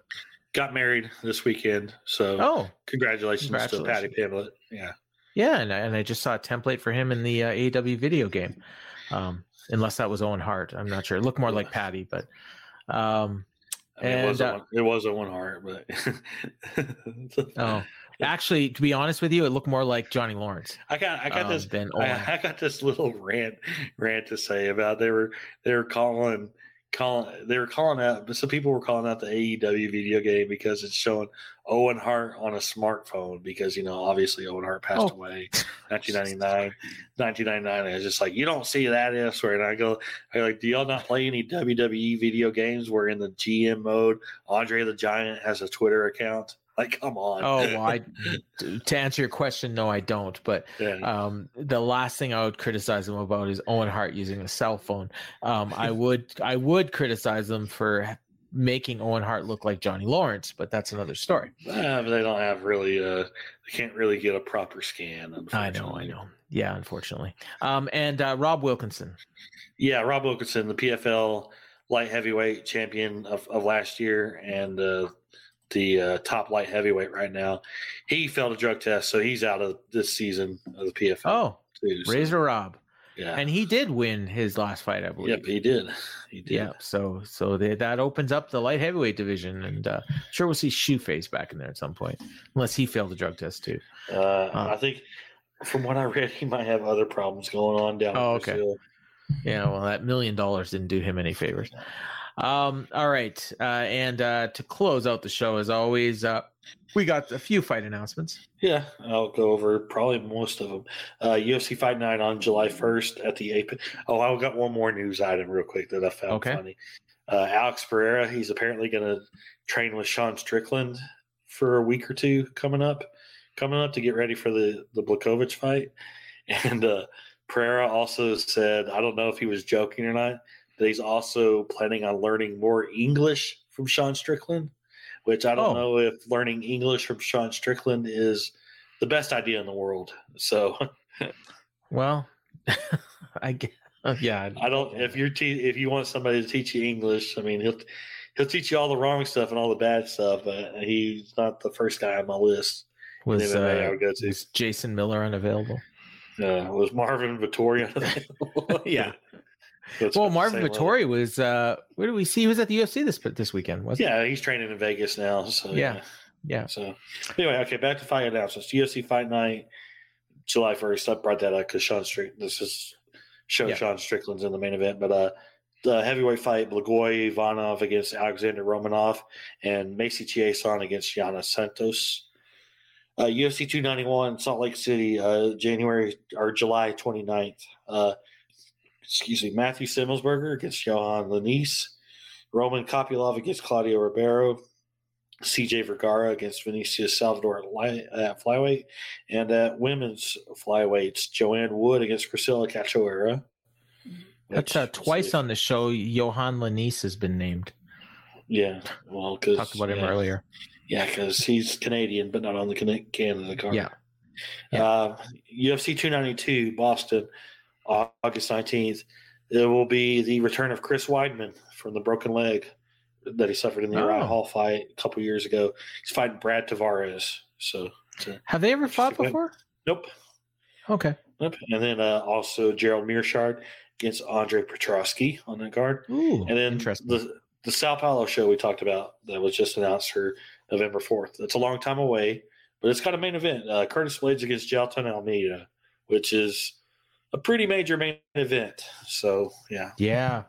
got married this weekend, so Oh, congratulations, to Paddy Pimblett. Yeah, Yeah, and I, and I just saw a template for him in the uh, AEW video game. Um, unless that was Owen Hart, I'm not sure. It looked more like Paddy, but um, I mean, it was And, uh, one, it was a one heart, but oh, actually, to be honest with you, it looked more like Johnny Lawrence. I got I got um, this I, I got this little rant rant to say about they were they were calling calling they were calling out some people were calling out the AEW video game because it's showing Owen Hart on a smartphone because you know obviously Owen Hart passed Oh. away 1999 1999 and it's just like you don't see that elsewhere and I go I like do y'all not play any WWE video games where in the GM mode Andre the Giant has a Twitter account like come on Oh, well, I, to answer your question, no, I don't. But yeah. um, the last thing I would criticize him about is Owen Hart using a cell phone. Um, I would I would criticize them for making Owen Hart look like Johnny Lawrence, but that's another story. Uh, but they don't have really uh they can't really get a proper scan I know, I know. Yeah, unfortunately. Um, and uh, Rob Wilkinson. Yeah, Rob Wilkinson, the PFL light heavyweight champion of, of last year and uh the uh, top light heavyweight right now. He failed a drug test, so he's out of this season of the PFL. Oh, too, so, Razor Rob, yeah. and he did win his last fight, I believe. Yep, he did. He did. Yeah, so so they, that opens up the light heavyweight division, and uh, sure we'll see Shoe Shoeface back in there at some point, unless he failed the drug test too. Uh, Huh. I think from what I read, he might have other problems going on down Oh, in okay. Brazil. Yeah, well, that million dollars didn't do him any favors. Um, all right, uh, and uh, to close out the show, as always, uh, we got a few fight announcements. Yeah, I'll go over probably most of them. Uh, UFC Fight Night on July 1st at the Apex. Oh, I got one more news item real quick that I found Okay. funny. Uh, Alex Pereira, he's apparently going to train with Sean Strickland for a week or two coming up, coming up to get ready for the the Blachowicz fight. And uh, Pereira also said, I don't know if he was joking or not, that he's also planning on learning more English from Sean Strickland. Which I don't Oh. know if learning English from Sean Strickland is the best idea in the world. So Well, I guess, uh, yeah, I don't. If you're te- if you want somebody to teach you English, I mean he'll he'll teach you all the wrong stuff and all the bad stuff. But he's not the first guy on my list. was, MMA I uh, would go to. was Jason Miller unavailable? Uh, was Marvin Vettori unavailable? Yeah. That's Well, Marvin. Vettori was. Uh, where did we see? He was at the UFC this this weekend, wasn't Yeah, he's training in Vegas now. So Yeah. yeah. Yeah. So anyway, okay, back to fight announcements. UFC Fight Night, July first. I brought that up because Sean Strick. This is show Yeah. Sean Strickland's in the main event, but uh, the heavyweight fight: Blagoy Ivanov against Alexander Romanov, and Macy Chiasson against Yana Santos. Uh, UFC 291, Salt Lake City, uh, January or July 29th. Uh, excuse me, Matthew Semelsberger against Yohan Lainesse, Roman Kopylov against Claudio Ribeiro, CJ Vergara against Vinicius Salvador at flyweight, and at women's flyweights, Joanne Wood against Priscilla Cachoeira. That's uh, twice on the show. Yohan Lainesse has been named. Yeah, well, because Talked about him yeah, earlier. Yeah, because he's Canadian, but not on the Canada card. Yeah. Yeah. Uh, UFC 292, Boston, August 19th. It will be the return of Chris Weidman from the broken leg that he suffered in the Uriah Oh. Hall fight a couple years ago. He's fighting Brad Tavares. So, Have they ever fought before? nope. Okay. Nope. And then uh, also Gerald Meerschaert against Andre Petroski on that card. Ooh, And then the the Sao Paulo show we talked about that was just announced for November fourth. It's a long time away, but it's got a main event: uh, Curtis Blaydes against Jailton Almeida, which is a pretty major main event. So yeah, Yeah,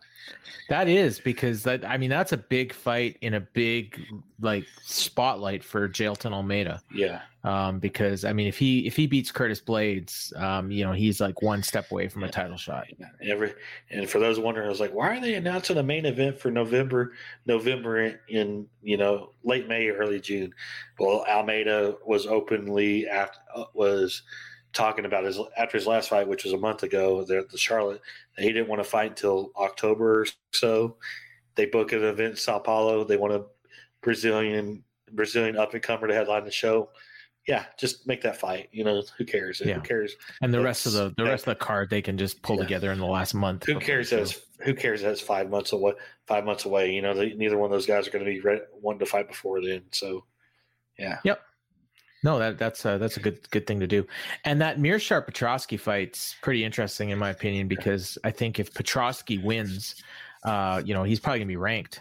that is because that I mean that's a big fight in a big like spotlight for Jailton Almeida. yeah, Um, because I mean if he if he beats Curtis Blaydes, um, you know he's like one step away from a title shot. every and for those wondering, I was like, why are they announcing a main event for November? November in, you know late May, early June. Well, Almeida was openly after, uh, was talking about his after his last fight, which was a month ago, there at the Charlotte. He didn't want to fight until October or so. They book an event in Sao Paulo. They want a Brazilian Brazilian up and comer to headline the show. Yeah, just make that fight. You know, who cares? Yeah. Who cares? And the rest of the the rest of the card they can just pull Yeah. together in the last month. Who cares? That it's, who cares That's five months away? Five months away. You know, they, neither one of those guys are going to be ready, wanting to fight before then. So, yeah, Yep. No, that that's uh, that's a good good thing to do. And that Meerschaert Petroski fight's pretty interesting in my opinion because I think if Petroski wins, uh, you know, he's probably gonna be ranked.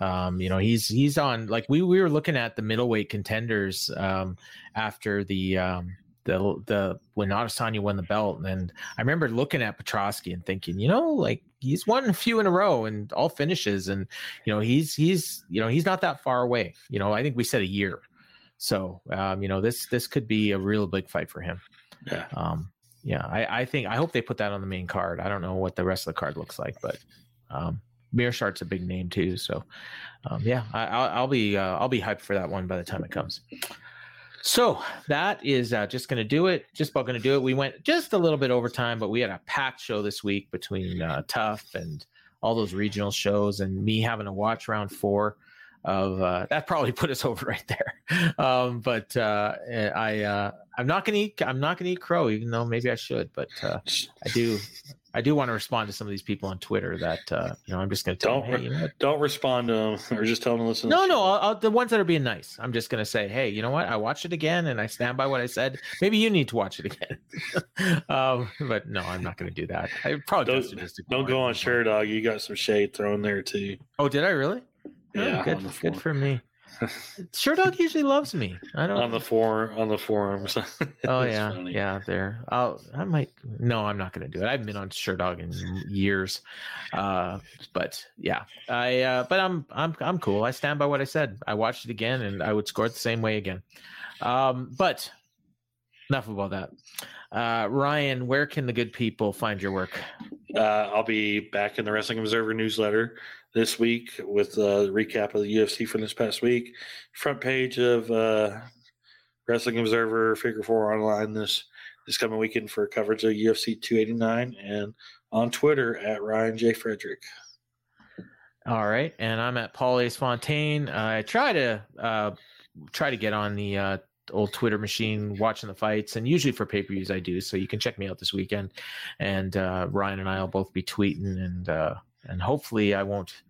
Um, you know, he's he's on like we we were looking at the middleweight contenders um, after the um, the the when Adesanya won the belt, and I remember looking at Petroski and thinking, you know, like he's won a few in a row and all finishes, and you know, he's he's you know he's not that far away. You know, I think we said a year. So um, you know this this could be a real big fight for him. yeah. Um, yeah, I, I think I hope they put that on the main card. I don't know what the rest of the card looks like, but um, Meerschaert's a big name too. So um, yeah, I, I'll, I'll be uh, I'll be hyped for that one by the time it comes. So that is uh, just going to do it. Just about going to do it. We went just a little bit over time, but we had a packed show this week between uh, TUF and all those regional shows, and me having to watch round four of uh, that probably put us over right there. Um, but uh, I uh, I'm not gonna eat I'm not gonna eat crow, even though maybe I should. But uh, I do I do want to respond to some of these people on Twitter that uh, you know I'm just gonna tell Don't them, hey, you know don't respond to them or just tell them to listen. No, no. I'll, I'll, the ones that are being nice. I'm just gonna say, hey, you know what? I watched it again, and I stand by what I said. Maybe you need to watch it again. um, but no, I'm not gonna do that. I probably Don't, don't go on Sherdog. You got some shade thrown there too. Oh, did I really? Oh, Yeah, good, good for me. Sherdog usually loves me. I don't. on the forum on the forums. Oh yeah, funny. yeah. There, I'll. I might. No, I'm not going to do it. I haven't been on Sherdog in years, uh, but yeah, I. Uh, but I'm. I'm. I'm cool. I stand by what I said. I watched it again, and I would score it the same way again. Um, but enough about that. Uh, Ryan, where can the good people find your work? Uh, I'll be back in the Wrestling Observer newsletter this week with a recap of the UFC from this past week. Front page of uh, Wrestling Observer Figure Four online this this coming weekend for coverage of UFC 289, and on Twitter at Ryan J Frederick. All right, and I'm at Paul Ace Fontaine. I try to uh, try to get on the uh, old Twitter machine, watching the fights, and usually for pay per views I do. So you can check me out this weekend, and uh, Ryan and I will both be tweeting, and uh, and hopefully I won't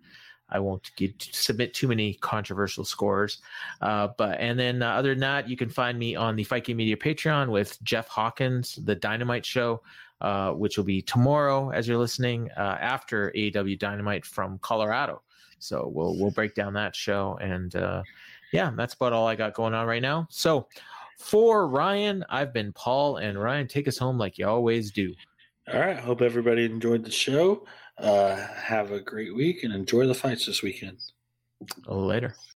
I won't get submit too many controversial scores. Uh, but and then uh, other than that, you can find me on the Fight Game Media Patreon with Jeff Hawkins, the Dynamite Show uh, which will be tomorrow as you're listening uh, after AEW Dynamite from Colorado. So we'll we'll break down that show, and uh, yeah, that's about all I got going on right now. So for Ryan, I've been Paul, and Ryan, take us home like you always do. All right. Hope everybody enjoyed the show. Uh, have a great week and enjoy the fights this weekend. Later.